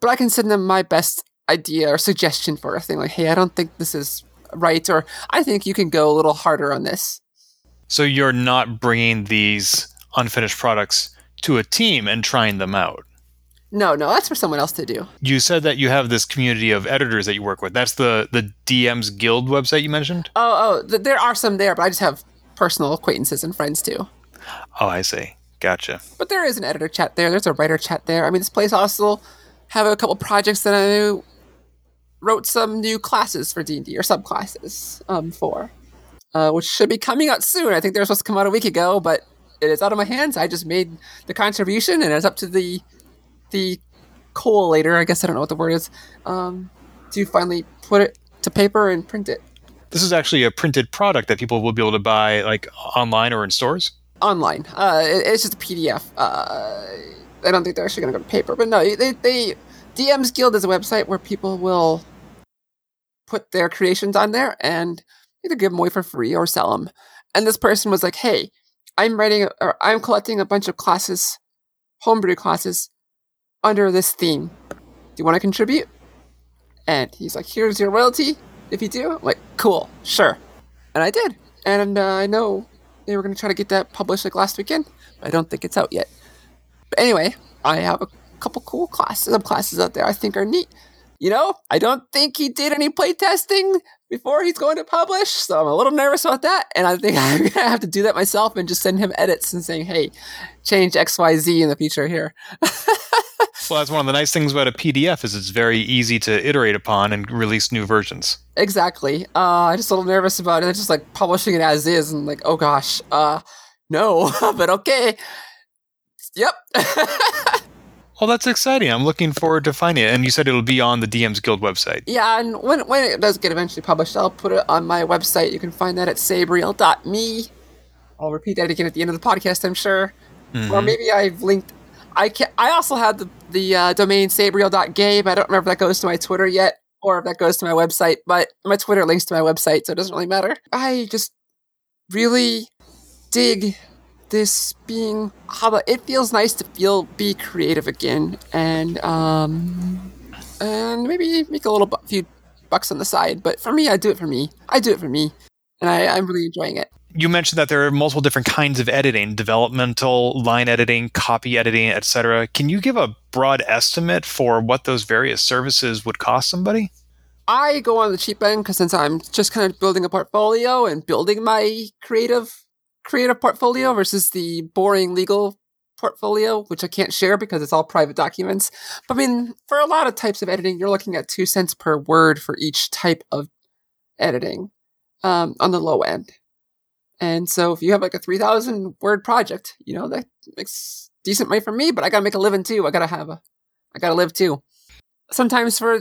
But I can send them my best idea or suggestion for a thing like, hey, I don't think this is right, or I think you can go a little harder on this. So you're not bringing these unfinished products to a team and trying them out. No, no, that's for someone else to do. You said that you have this community of editors that you work with. That's the the DM's Guild website you mentioned. Oh, oh, th- there are some there, but I just have personal acquaintances and friends too. Oh, I see. Gotcha. But there is an editor chat there. There's a writer chat there. I mean, this place also have a couple projects that I wrote some new classes for D and D or subclasses um, for, uh, which should be coming out soon. I think they're supposed to come out a week ago, but it is out of my hands. I just made the contribution, and it's up to the the collator, I guess I don't know what the word is, um, to finally put it to paper and print it. This is actually a printed product that people will be able to buy like online or in stores? Online. Uh, it, it's just a PDF. Uh, I don't think they're actually going to go to paper, but no, they, they, DM's Guild is a website where people will put their creations on there and either give them away for free or sell them. And this person was like, "Hey, I'm writing or I'm collecting a bunch of classes, homebrew classes, under this theme. Do you want to contribute?" And he's like, "Here's your royalty if you do." I'm like, "Cool, sure." And I did. And uh, I know they were going to try to get that published like last weekend. But I don't think it's out yet. But anyway, I have a couple cool classes, subclasses out there I think are neat. You know, I don't think he did any playtesting before he's going to publish, so I'm a little nervous about that. And I think I'm gonna have to do that myself and just send him edits and saying, "Hey, change X, Y, Z in the future here." well, that's one of the nice things about a PDF is it's very easy to iterate upon and release new versions. Exactly. Uh, I'm just a little nervous about it. Just like publishing it as is, and like, oh gosh, uh, no, but okay. Yep. Well, that's exciting. I'm looking forward to finding it. And you said it'll be on the DM's Guild website. Yeah, and when, when it does get eventually published, I'll put it on my website. You can find that at sabriel.me. I'll repeat that again at the end of the podcast, I'm sure. Mm-hmm. Or maybe I've linked. I can I also have the, the uh, domain sabriel.game. I don't remember if that goes to my Twitter yet or if that goes to my website, but my Twitter links to my website, so it doesn't really matter. I just really dig this being how it feels nice to feel be creative again and um and maybe make a little bu- few bucks on the side but for me i do it for me. I do it for me. And I, i'm really enjoying it. You mentioned that there are multiple different kinds of editing developmental line editing copy editing etc can you give a broad estimate for what those various services would cost somebody? I go on the cheap end because since i'm just kind of building a portfolio and building my creative creative portfolio versus the boring legal portfolio, which I can't share because it's all private documents. But I mean, for a lot of types of editing, you're looking at two cents per word for each type of editing um, on the low end. And so if you have like a 3,000 word project, you know, that makes decent money for me, but I gotta make a living too. I gotta have a, I gotta live too. Sometimes for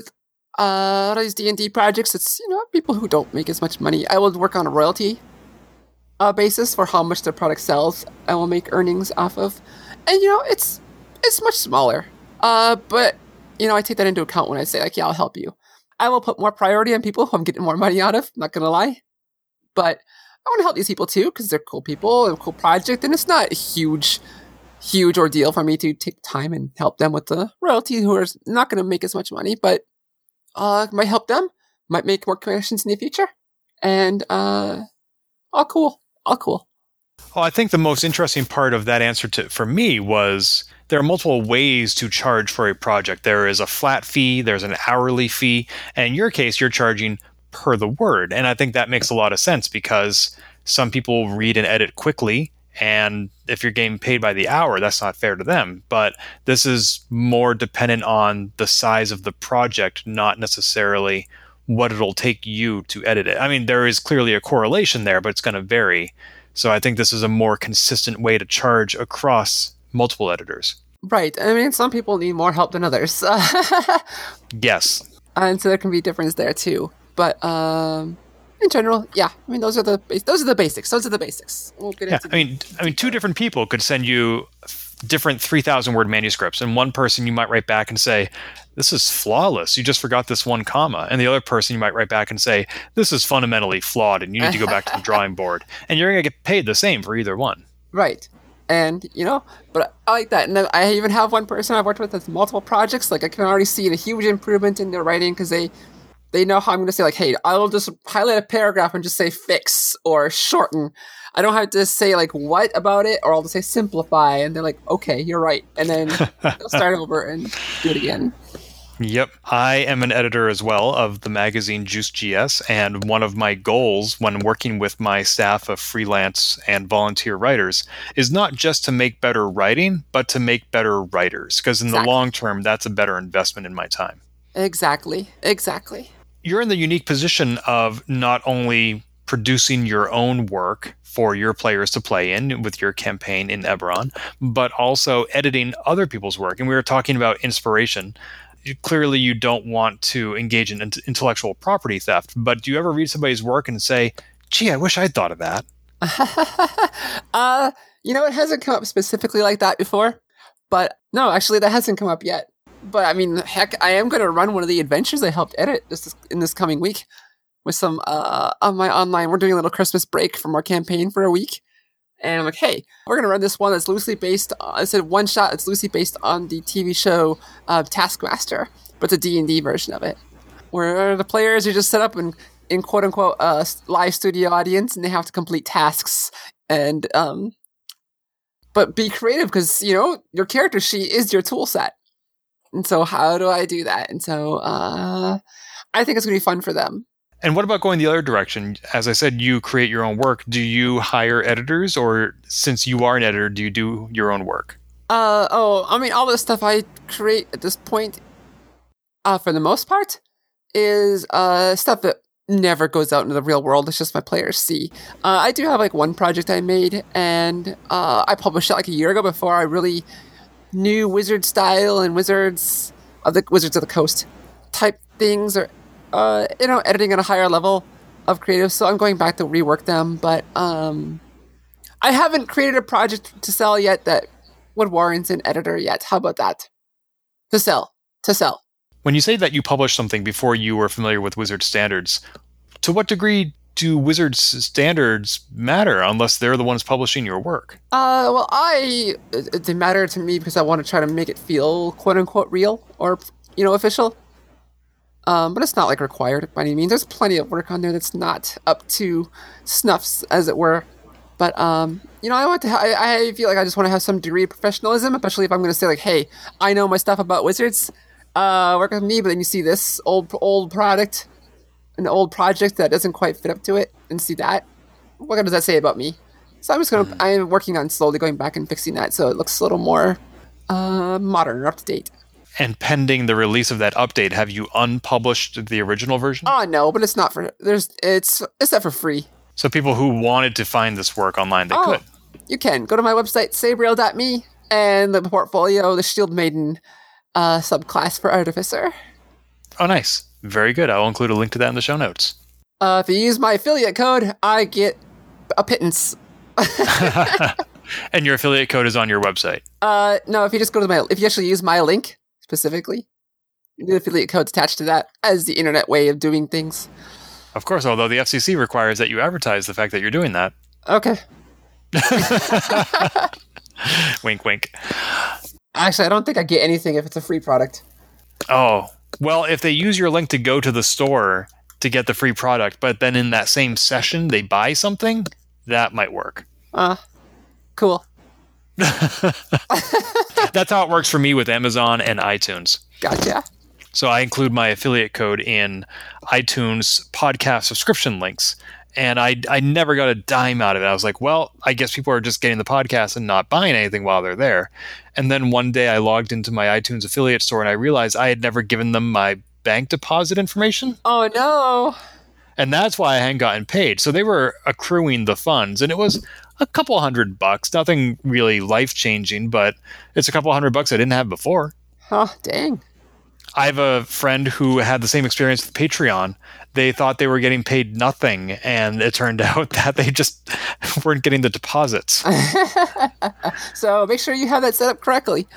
uh, these D&D projects, it's, you know, people who don't make as much money. I will work on a royalty uh, basis for how much their product sells and will make earnings off of. And you know, it's it's much smaller. Uh, but you know, I take that into account when I say like, yeah, I'll help you. I will put more priority on people who I'm getting more money out of. Not gonna lie, but I want to help these people too because they're cool people and a cool project, and it's not a huge, huge ordeal for me to take time and help them with the royalty who are not to make as much money, but uh, might help them, might make more connections in the future, and uh, all cool oh, cool. Well, I think the most interesting part of that answer to for me was there are multiple ways to charge for a project. There is a flat fee, there's an hourly fee, and in your case, you're charging per the word. And I think that makes a lot of sense because some people read and edit quickly, and if you're getting paid by the hour, that's not fair to them. But this is more dependent on the size of the project, not necessarily what it'll take you to edit it. I mean, there is clearly a correlation there, but it's going to vary. So I think this is a more consistent way to charge across multiple editors. Right. I mean, some people need more help than others. yes. And so there can be difference there too. But um, in general, yeah. I mean, those are the those are the basics. Those are the basics. We'll yeah. I mean, I mean, two different people could send you different 3,000 word manuscripts. And one person you might write back and say, This is flawless. You just forgot this one comma. And the other person you might write back and say, This is fundamentally flawed and you need to go back to the drawing board. And you're going to get paid the same for either one. Right. And, you know, but I like that. And I even have one person I've worked with with multiple projects. Like, I can already see a huge improvement in their writing because they they know how I'm going to say like, hey, I will just highlight a paragraph and just say fix or shorten. I don't have to say like what about it, or I'll just say simplify, and they're like, okay, you're right, and then they'll start over and do it again. Yep. I am an editor as well of the magazine Juiced.GS, and one of my goals when working with my staff of freelance and volunteer writers is not just to make better writing, but to make better writers, because in exactly. the long term, that's a better investment in my time. Exactly. Exactly you're in the unique position of not only producing your own work for your players to play in with your campaign in Eberron, but also editing other people's work. And we were talking about inspiration. Clearly, you don't want to engage in intellectual property theft, but do you ever read somebody's work and say, gee, I wish I'd thought of that? uh, you know, it hasn't come up specifically like that before, but no, actually, that hasn't come up yet. But I mean, heck, I am going to run one of the adventures I helped edit this in this coming week with some uh on my online. We're doing a little Christmas break from our campaign for a week, and I'm like, hey, we're gonna run this one that's loosely based. On, I said one shot. It's loosely based on the TV show uh, Taskmaster, but it's d and D version of it, where the players are just set up in in quote unquote uh, live studio audience, and they have to complete tasks and um, but be creative because you know your character sheet is your tool set. And so, how do I do that? And so, uh, I think it's going to be fun for them. And what about going the other direction? As I said, you create your own work. Do you hire editors, or since you are an editor, do you do your own work? Uh oh, I mean, all the stuff I create at this point, uh, for the most part, is uh stuff that never goes out into the real world. It's just my players see. Uh, I do have like one project I made, and uh, I published it like a year ago before I really knew wizard style and wizards of the Wizards of the Coast type things, or uh, you know, editing at a higher level of creative. So I'm going back to rework them, but um, I haven't created a project to sell yet that would warrant an editor yet. How about that? To sell, to sell. When you say that you published something before you were familiar with Wizard standards, to what degree do Wizards standards matter unless they're the ones publishing your work? Uh, well, I they matter to me because I want to try to make it feel quote unquote real or you know official. Um, but it's not like required by any means. There's plenty of work on there that's not up to snuffs, as it were. But um, you know, I want to. Ha- I, I feel like I just want to have some degree of professionalism, especially if I'm going to say like, "Hey, I know my stuff about wizards. Uh, work with me." But then you see this old old product, an old project that doesn't quite fit up to it, and see that. What does that say about me? So I'm just gonna. Mm-hmm. I'm working on slowly going back and fixing that so it looks a little more uh, modern or up to date. And pending the release of that update, have you unpublished the original version? Oh no, but it's not for. There's. It's. It's not for free. So people who wanted to find this work online, they Oh, could. You can go to my website, sabriel.me, and the portfolio, the Shield Maiden uh, subclass for Artificer. Oh, nice. Very good. I'll include a link to that in the show notes. Uh, if you use my affiliate code, I get a pittance. and your affiliate code is on your website. Uh, no, if you just go to my, if you actually use my link specifically, the affiliate code's attached to that as the internet way of doing things. Of course, although the FCC requires that you advertise the fact that you're doing that. Okay. wink, wink. Actually, I don't think I get anything if it's a free product. Oh, well, if they use your link to go to the store to get the free product, but then in that same session they buy something, that might work. Uh, cool. That's how it works for me with Amazon and iTunes. Gotcha. So I include my affiliate code in iTunes podcast subscription links. And I, I never got a dime out of it. I was like, well, I guess people are just getting the podcast and not buying anything while they're there. And then one day I logged into my iTunes affiliate store and I realized I had never given them my bank deposit information. Oh no. And that's why I hadn't gotten paid. So they were accruing the funds. And it was a couple hundred bucks. Nothing really life changing, but it's a couple hundred bucks I didn't have before. Oh, dang. I have a friend who had the same experience with Patreon. They thought they were getting paid nothing, and it turned out that they just weren't getting the deposits. So make sure you have that set up correctly.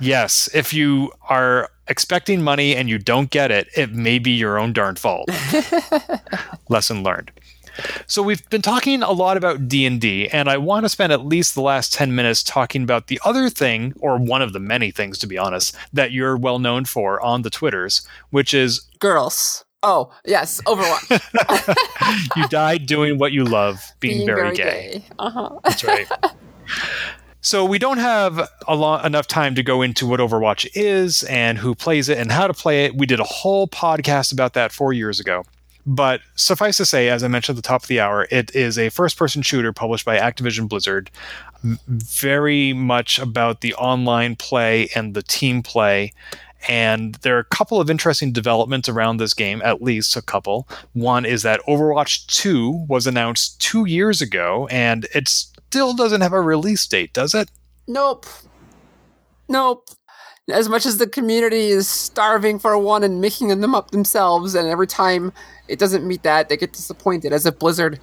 yes, if you are expecting money and you don't get it, it may be your own darn fault. Lesson learned. So we've been talking a lot about D&D and I want to spend at least the last 10 minutes talking about the other thing or one of the many things to be honest that you're well known for on the Twitters, which is Girls. Oh, yes, Overwatch. you died doing what you love, being, very, gay. Uh-huh. That's right. so we don't have a lot enough time to go into what Overwatch is and who plays it and how to play it. We did a whole podcast about that four years ago. But suffice to say, as I mentioned at the top of the hour, it is a first person shooter published by Activision Blizzard. Very much about the online play and the team play. And there are a couple of interesting developments around this game, at least a couple. One is that Overwatch 2 was announced two years ago, and it still doesn't have a release date, does it? Nope. Nope. As much as the community is starving for one and making them up themselves, and every time it doesn't meet that, they get disappointed as if Blizzard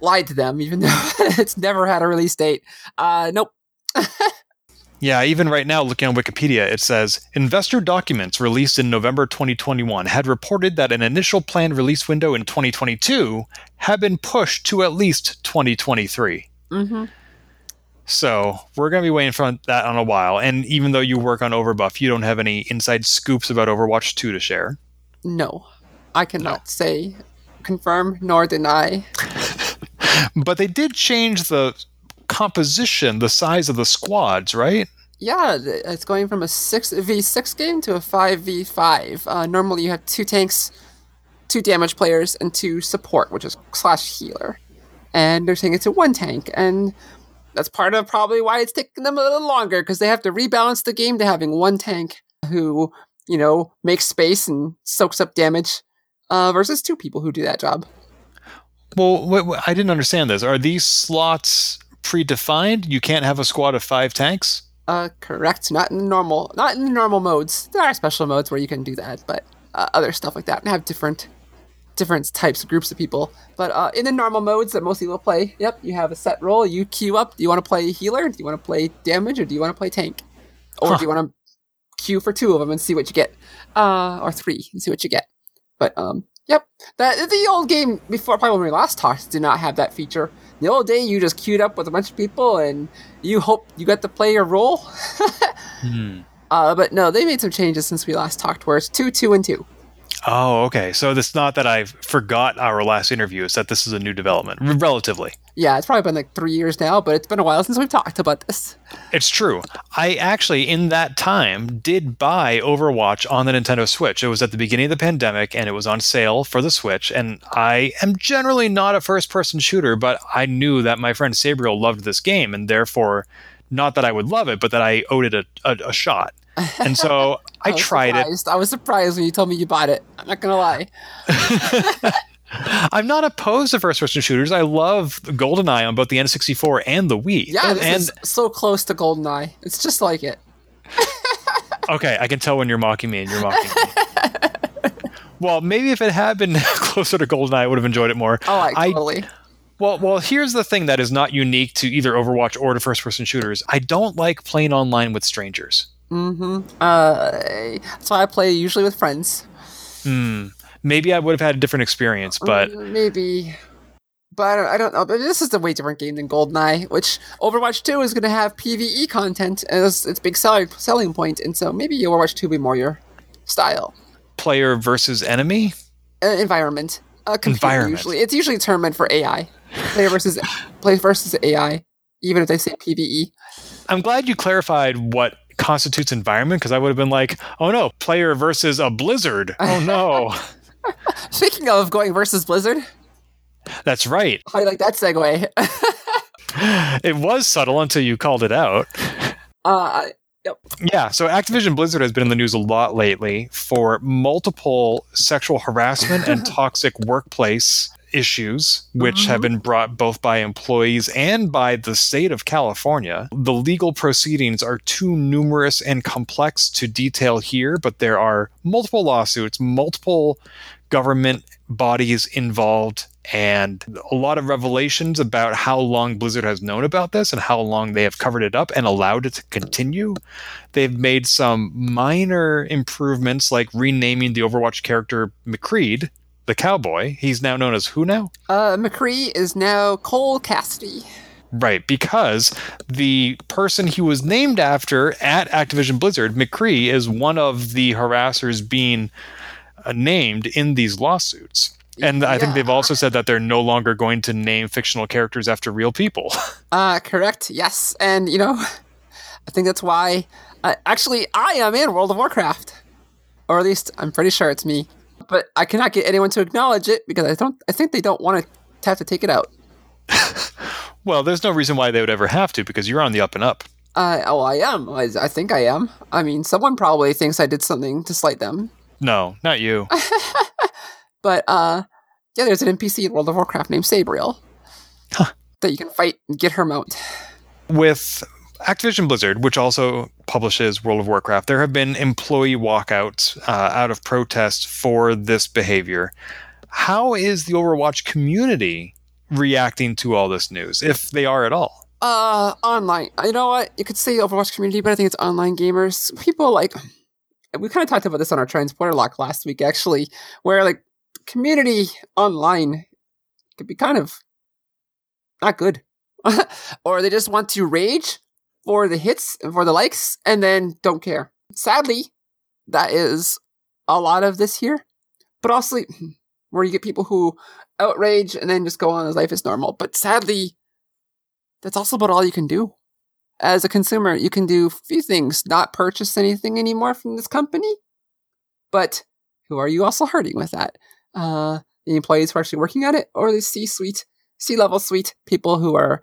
lied to them, even though it's never had a release date. Uh, nope. Yeah, even right now, looking on Wikipedia, it says investor documents released in November 2021 had reported that an initial planned release window in 2022 had been pushed to at least 2023. Mm-hmm. So we're going to be waiting for that on a while. And even though you work on Overbuff, you don't have any inside scoops about Overwatch 2 to share. No, I cannot say confirm nor deny. but they did change the composition, the size of the squads, right? Yeah, it's going from a 6v6 game to a 5v5. Uh, normally you have two tanks, two damage players, and two support, which is slash healer. And they're saying it's a one tank. And that's part of probably why it's taking them a little longer, because they have to rebalance the game to having one tank who, you know, makes space and soaks up damage uh, versus two people who do that job. Well, wait, wait, I didn't understand this. Are these slots predefined? You can't have a squad of five tanks. Uh, correct. Not in the normal, not in the normal modes. There are special modes where you can do that, but uh, other stuff like that and have different, different types of groups of people. But uh, in the normal modes that most people play, yep, you have a set role. You queue up. Do you want to play healer? Do you want to play damage, or do you want to play tank? Or huh. do you want to queue for two of them and see what you get, uh, or three and see what you get? But um, yep, that the old game before probably when we last talked did not have that feature. The old day you just queued up with a bunch of people and you hope you got to play your role. hmm. uh, but no, they made some changes since we last talked, where it's two, two, and two. Oh, okay. So it's not that I forgot our last interview; it's that this is a new development, relatively. Yeah, it's probably been like three years now, but it's been a while since we've talked about this. It's true. I actually, in that time, did buy Overwatch on the Nintendo Switch. It was at the beginning of the pandemic, and it was on sale for the Switch. And I am generally not a first-person shooter, but I knew that my friend Sabriel loved this game, and therefore, not that I would love it, but that I owed it a, a, a shot. And so I, I tried surprised. it. I was surprised when you told me you bought it. I'm not gonna lie. I'm not opposed to first-person shooters. I love GoldenEye on both the N64 and the Wii. Yeah, this and, is so close to GoldenEye. It's just like it. okay, I can tell when you're mocking me and you're mocking me. well, maybe if it had been closer to GoldenEye, I would have enjoyed it more. Oh, I totally. Well, well, here's the thing that is not unique to either Overwatch or to first-person shooters. I don't like playing online with strangers. Mm-hmm. Uh, that's why I play usually with friends. Hmm. Maybe I would have had a different experience, but mm, maybe. But I don't, I don't know. But this is a way different game than GoldenEye, which Overwatch 2 is going to have PVE content as its big selling selling point, and so maybe Overwatch 2 will be more your style. Player versus enemy. Uh, environment. Uh, environment. Usually, it's usually termed for AI. Player versus player versus AI, even if they say PVE. I'm glad you clarified what constitutes environment because I would have been like, oh no, player versus a blizzard. Oh no. Speaking of going versus Blizzard. That's right. How do you like that segue? it was subtle until you called it out. Uh, yep. Yeah, so Activision Blizzard has been in the news a lot lately for multiple sexual harassment and toxic workplace issues, which mm-hmm. have been brought both by employees and by the state of California. The legal proceedings are too numerous and complex to detail here, but there are multiple lawsuits, multiple government bodies involved and a lot of revelations about how long Blizzard has known about this and how long they have covered it up and allowed it to continue. They've made some minor improvements like renaming the Overwatch character McCree the cowboy. He's now known as who now? Uh, McCree is now Cole Cassidy. Right, because the person he was named after at Activision Blizzard, McCree, is one of the harassers being uh, named in these lawsuits. And I think they've also said that they're no longer going to name fictional characters after real people. uh, correct. Yes, and you know, I think that's why. Uh, actually, I am in World of Warcraft, or at least I'm pretty sure it's me but I cannot get anyone to acknowledge it because I don't. I think they don't want to have to take it out. well, there's no reason why they would ever have to because you're on the up and up. Uh, oh, I am. I, I think I am. I mean, someone probably thinks I did something to slight them. No, not you. but uh, yeah, there's an NPC in World of Warcraft named Sabriel huh. that you can fight and get her mount. With Activision Blizzard, which also publishes World of Warcraft, there have been employee walkouts uh, out of protest for this behavior. How is the Overwatch community reacting to all this news, if they are at all? Uh, online. You know what? You could say Overwatch community, but I think it's online gamers. People like we kind of talked about this on our transporter lock last week, actually, where like community online could be kind of not good, or they just want to rage for the hits and for the likes, and then don't care. Sadly, that is a lot of this here, but also where you get people who outrage and then just go on as life is normal. But sadly, that's also about all you can do. As a consumer, you can do a few things, not purchase anything anymore from this company. But who are you also hurting with that? Uh, the employees who are actually working at it, or the C suite, C level suite people who are,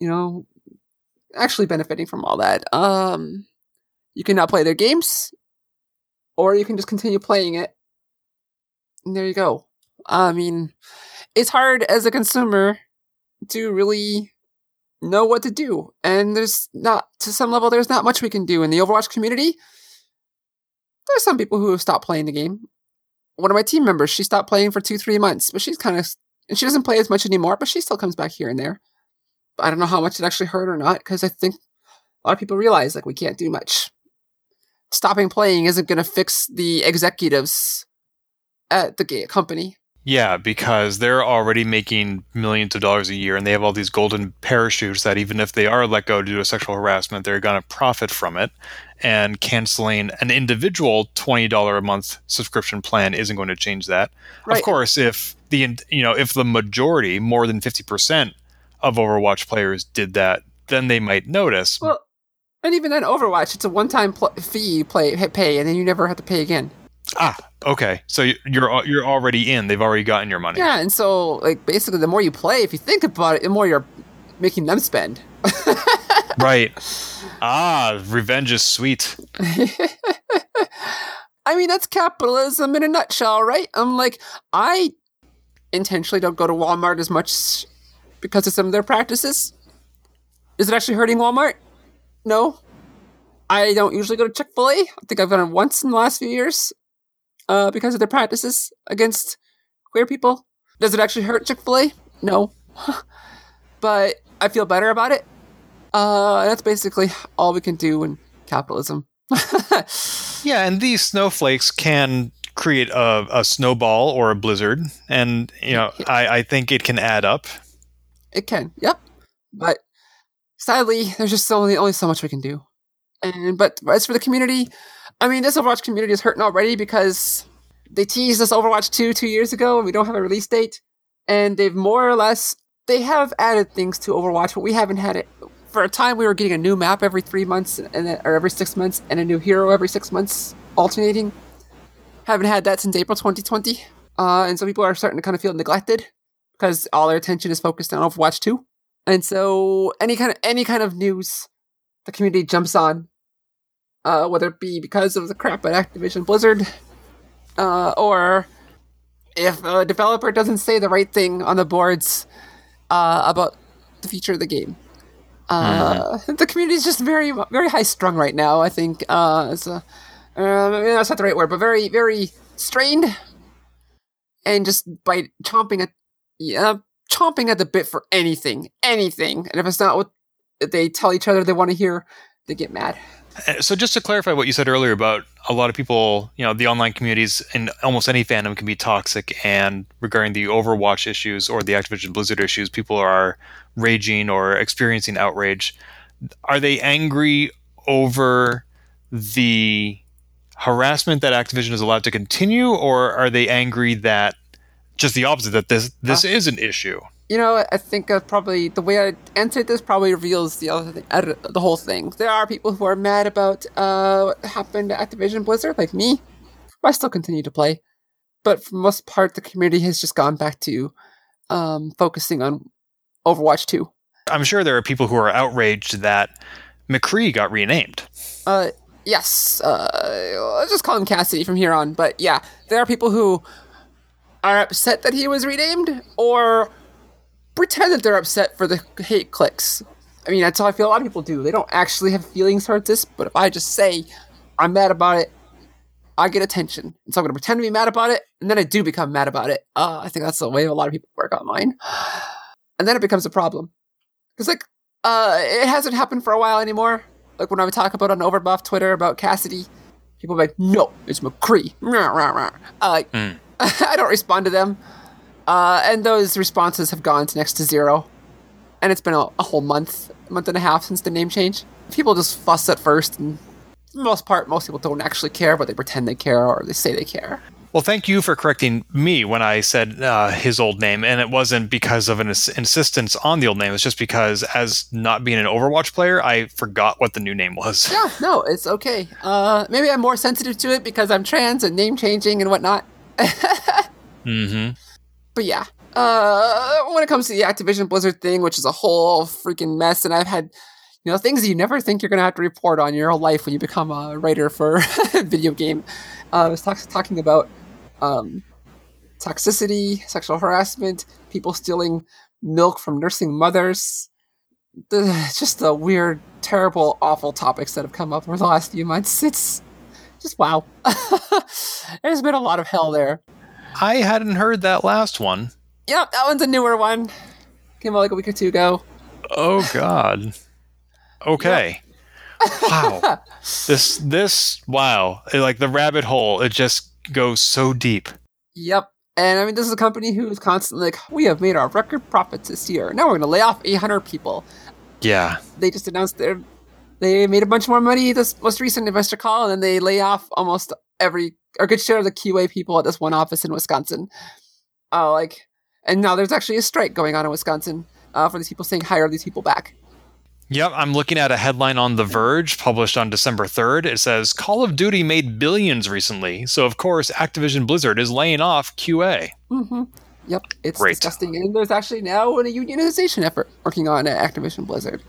you know, actually benefiting from all that. Um, you can now play their games, or you can just continue playing it. And there you go. I mean, it's hard as a consumer to really know what to do. And there's not, to some level, there's not much we can do in the Overwatch community. There's some people who have stopped playing the game. One of my team members, she stopped playing for two, three months, but she's kind of, and she doesn't play as much anymore, but she still comes back here and there. I don't know how much it actually hurt or not, because I think a lot of people realize, like, we can't do much. Stopping playing isn't going to fix the executives at the company. Yeah, because they're already making millions of dollars a year and they have all these golden parachutes that even if they are let go due to sexual harassment, they're going to profit from it. And canceling an individual $20 a month subscription plan isn't going to change that. Right. Of course, if the you know, if the majority, more than 50% of Overwatch players did that, then they might notice. Well, and even then Overwatch, it's a one-time pl- fee you play pay and then you never have to pay again. Ah, okay. So you're you're already in. They've already gotten your money. Yeah, and so like basically, the more you play, if you think about it, the more you're making them spend. right. Ah, revenge is sweet. I mean, that's capitalism in a nutshell, right? I'm like, I intentionally don't go to Walmart as much because of some of their practices. Is it actually hurting Walmart? No. I don't usually go to Chick fil A. I think I've gone once in the last few years uh, because of their practices against queer people. Does it actually hurt Chick fil A? No. but I feel better about it. Uh, that's basically all we can do in capitalism. yeah, and these snowflakes can create a, a, snowball or a blizzard, and you know, I, I think it can add up. It can, yep. But sadly, there's just only only so much we can do. And but as for the community, I mean, this Overwatch community is hurting already because they teased us Overwatch 2 two years ago and we don't have a release date. And they've more or less, they have added things to Overwatch, but we haven't had it. For a time, we were getting a new map every three months and or every six months and a new hero every six months, alternating. Haven't had that since April 2020. Uh, and so people are starting to kind of feel neglected because all their attention is focused on Overwatch 2. And so any kind of any kind of news the community jumps on uh, whether it be because of the crap at Activision Blizzard, uh, or if a developer doesn't say the right thing on the boards uh, about the future of the game. Uh, mm. The community is just very, very high strung right now. I think uh, it's a, uh, that's not the right word, but very, very strained, and just by chomping at, yeah, chomping at the bit for anything, anything. And if it's not what they tell each other they want to hear, they get mad. Uh, so just to clarify what you said earlier about a lot of people, you know, the online communities in almost any fandom can be toxic and regarding the Overwatch issues or the Activision Blizzard issues, people are raging or experiencing outrage. Are they angry over the harassment that Activision is allowed to continue or are they angry that just the opposite that this this uh, is an issue? you know, I think uh, probably the way I answered this probably reveals the other thing, uh, the whole thing. There are people who are mad about uh, what happened to Activision Blizzard, like me. I still continue to play, but for most part, the community has just gone back to um, focusing on Overwatch 2. I'm sure there are people who are outraged that McCree got renamed. Uh, yes. Uh, let's just call him Cassidy from here on. But yeah, there are people who are upset that he was renamed, or pretend that they're upset for the hate clicks. I mean, that's how I feel a lot of people do. They don't actually have feelings towards this, but if I just say I'm mad about it, I get attention. And so I'm going to pretend to be mad about it, and then I do become mad about it. Uh, I think that's the way a lot of people work online. And then it becomes a problem. Because, like, Uh, it hasn't happened for a while anymore. Like when I would talk about on Overbuff Twitter about Cassidy, people would be like, "No, it's McCree." Uh, like, I don't respond to them, uh, and those responses have gone to next to zero. And it's been a, a whole month, month and a half since the name change. People just fuss at first, and for the most part, most people don't actually care, but they pretend they care or they say they care. Well, thank you for correcting me when I said uh, his old name, and it wasn't because of an ins- insistence on the old name. It's just because, as not being an Overwatch player, I forgot what the new name was. Yeah, no, it's okay. Uh, maybe I'm more sensitive to it because I'm trans and name changing and whatnot. hmm But yeah, uh, when it comes to the Activision Blizzard thing, which is a whole freaking mess, and I've had, you know, things you never think you're gonna have to report on your whole life when you become a writer for a video game. Uh, I was talk- talking about um, toxicity, sexual harassment, people stealing milk from nursing mothers. The, just the weird, terrible, awful topics that have come up over the last few months. It's just wow. There's been a lot of hell there. I hadn't heard that last one. Yep, that one's a newer one. Came out like a week or two ago. Oh God. Okay. Wow. This this wow. It- like the rabbit hole. It just goes so deep. Yep. And I mean, this is a company who is constantly like, we have made our record profits this year. Now we're going to lay off 800 people. Yeah. They just announced their, they made a bunch more money this most recent investor call, and then they lay off almost every, a good share of the QA people at this one office in Wisconsin. Uh, like, and now there's actually a strike going on in Wisconsin uh, for these people saying, hire these people back. Yep, I'm looking at a headline on The Verge published on December 3rd. It says Call of Duty made billions recently, so of course Activision Blizzard is laying off QA. Mm-hmm. Yep, it's Great. disgusting. And there's actually now a unionization effort working on Activision Blizzard.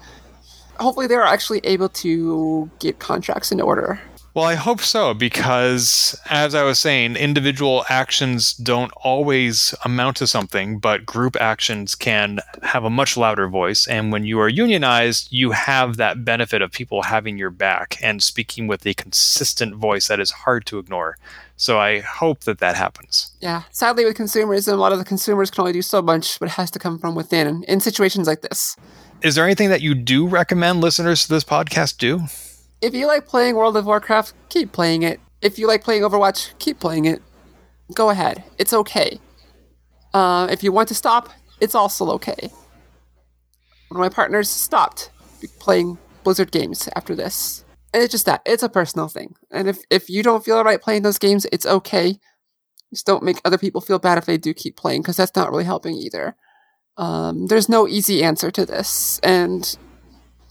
Hopefully, they're actually able to get contracts in order. Well, I hope so because, as I was saying, individual actions don't always amount to something, but group actions can have a much louder voice. And when you are unionized, you have that benefit of people having your back and speaking with a consistent voice that is hard to ignore. So I hope that that happens. Yeah, sadly, with consumerism, a lot of the consumers can only do so much, but it has to come from within in situations like this. Is there anything that you do recommend listeners to this podcast do? If you like playing World of Warcraft, keep playing it. If you like playing Overwatch, keep playing it. Go ahead. It's okay. Uh, if you want to stop, it's also okay. One of my partners stopped playing Blizzard games after this. And it's just that. It's a personal thing. And if, if you don't feel right playing those games, it's okay. Just don't make other people feel bad if they do keep playing, because that's not really helping either. Um, there's no easy answer to this. And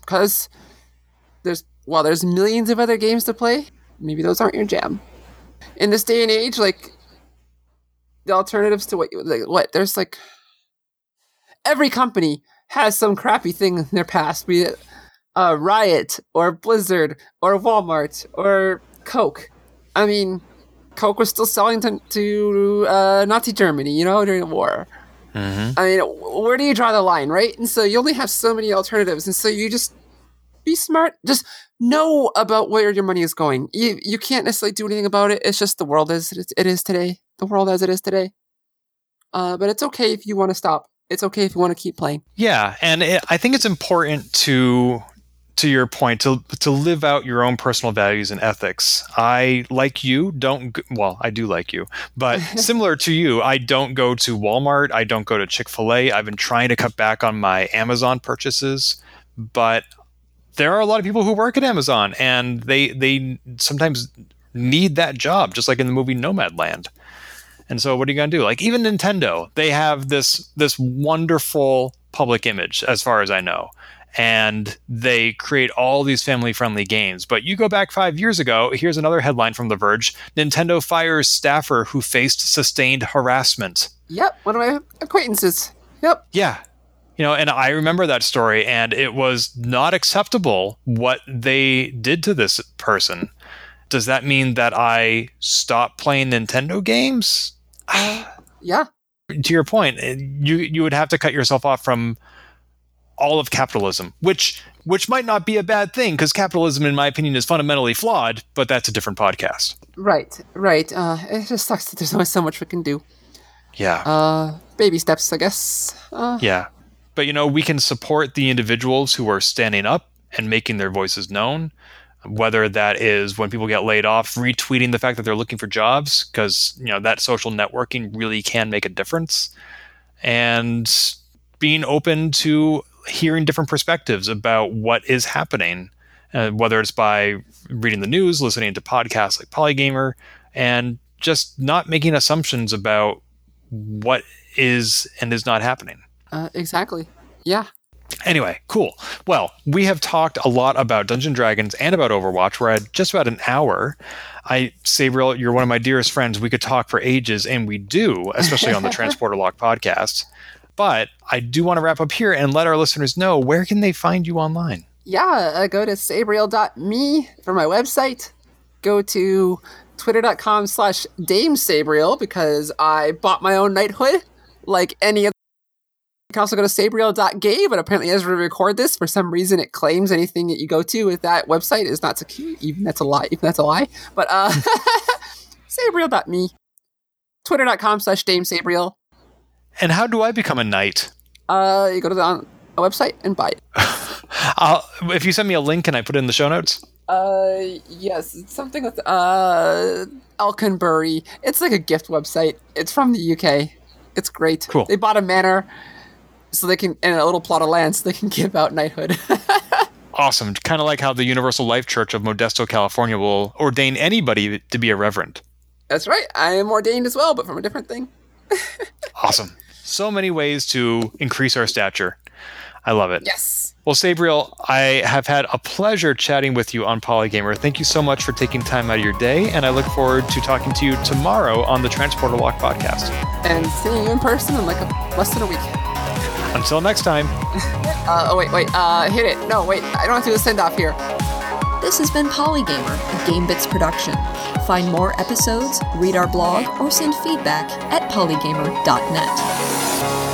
because there's while there's millions of other games to play, maybe those aren't your jam. In this day and age, like the alternatives to what like, what there's like every company has some crappy thing in their past, be it uh, Riot or Blizzard or Walmart or Coke. I mean, Coke was still selling to, to uh, Nazi Germany, you know, during the war. Mm-hmm. I mean, where do you draw the line, right? And so you only have so many alternatives, and so you just be smart. Just know about where your money is going. You you can't necessarily do anything about it. It's just the world as it is today. The world as it is today. Uh, but it's okay if you want to stop. It's okay if you want to keep playing. Yeah, and it, I think it's important to to your point to to live out your own personal values and ethics. I like you don't well, I do like you, but similar to you, I don't go to Walmart, I don't go to Chick-fil-A. I've been trying to cut back on my Amazon purchases, but there are a lot of people who work at Amazon and they they sometimes need that job just like in the movie Nomadland. And so what are you going to do? Like even Nintendo, they have this this wonderful public image as far as I know. And they create all these family friendly games. But you go back five years ago, here's another headline from The Verge Nintendo fires staffer who faced sustained harassment. Yep, one of my acquaintances. Yep. Yeah. You know, and I remember that story, and it was not acceptable what they did to this person. Does that mean that I stop playing Nintendo games? Yeah. to your point, you you would have to cut yourself off from all of capitalism, which which might not be a bad thing because capitalism, in my opinion, is fundamentally flawed. But that's a different podcast. Right. Right. Uh, it just sucks that there's only so much we can do. Yeah, Uh, baby steps, I guess. Uh, yeah. But you know, we can support the individuals who are standing up and making their voices known. Whether that is when people get laid off, retweeting the fact that they're looking for jobs, because you know that social networking really can make a difference, and being open to hearing different perspectives about what is happening, uh, whether it's by reading the news, listening to podcasts like Polygamer, and just not making assumptions about what is and is not happening. Uh, exactly. Yeah. Anyway, cool. Well, we have talked a lot about Dungeon Dragons and about Overwatch. We're at just about an hour. I, Sabriel, you're one of my dearest friends. We could talk for ages, and we do, especially on the Transporter Lock podcast. But I do want to wrap up here and let our listeners know where can they find you online? Yeah, uh, go to sabriel.me for my website. Go to twitter.com slash Dame Sabriel because I bought my own knighthood like any other you can also go to sabriel.gay, but apparently as we record this, for some reason it claims anything that you go to with that website is not secure. Even that's a lie. Even that's a lie. But uh sabriel.me. Twitter.com slash Dame Sabriel. And how do I become a knight? Uh you go to the on, website and buy it. I'll, if you send me a link, can I put it in the show notes? Uh yes, it's something with uh Elkinbury. It's like a gift website. It's from the UK. It's great. Cool. They bought a manor so they can and a little plot of land so they can give out knighthood. awesome. Kind of like how the Universal Life Church of Modesto, California will ordain anybody to be a reverend. That's right. I am ordained as well, but from a different thing. Awesome. So many ways to increase our stature. I love it. Yes. Well, Sabriel, I have had a pleasure chatting with you on Polygamer. Thank you so much for taking time out of your day, and I look forward to talking to you tomorrow on the Transporter Walk podcast. And seeing you in person in like a, less than a week. Until next time. uh, oh, wait, wait. Uh, hit it. No, wait. I don't have to do a send off here. This has been Polygamer, a GameBits production. Find more episodes, read our blog, or send feedback at polygamer.net.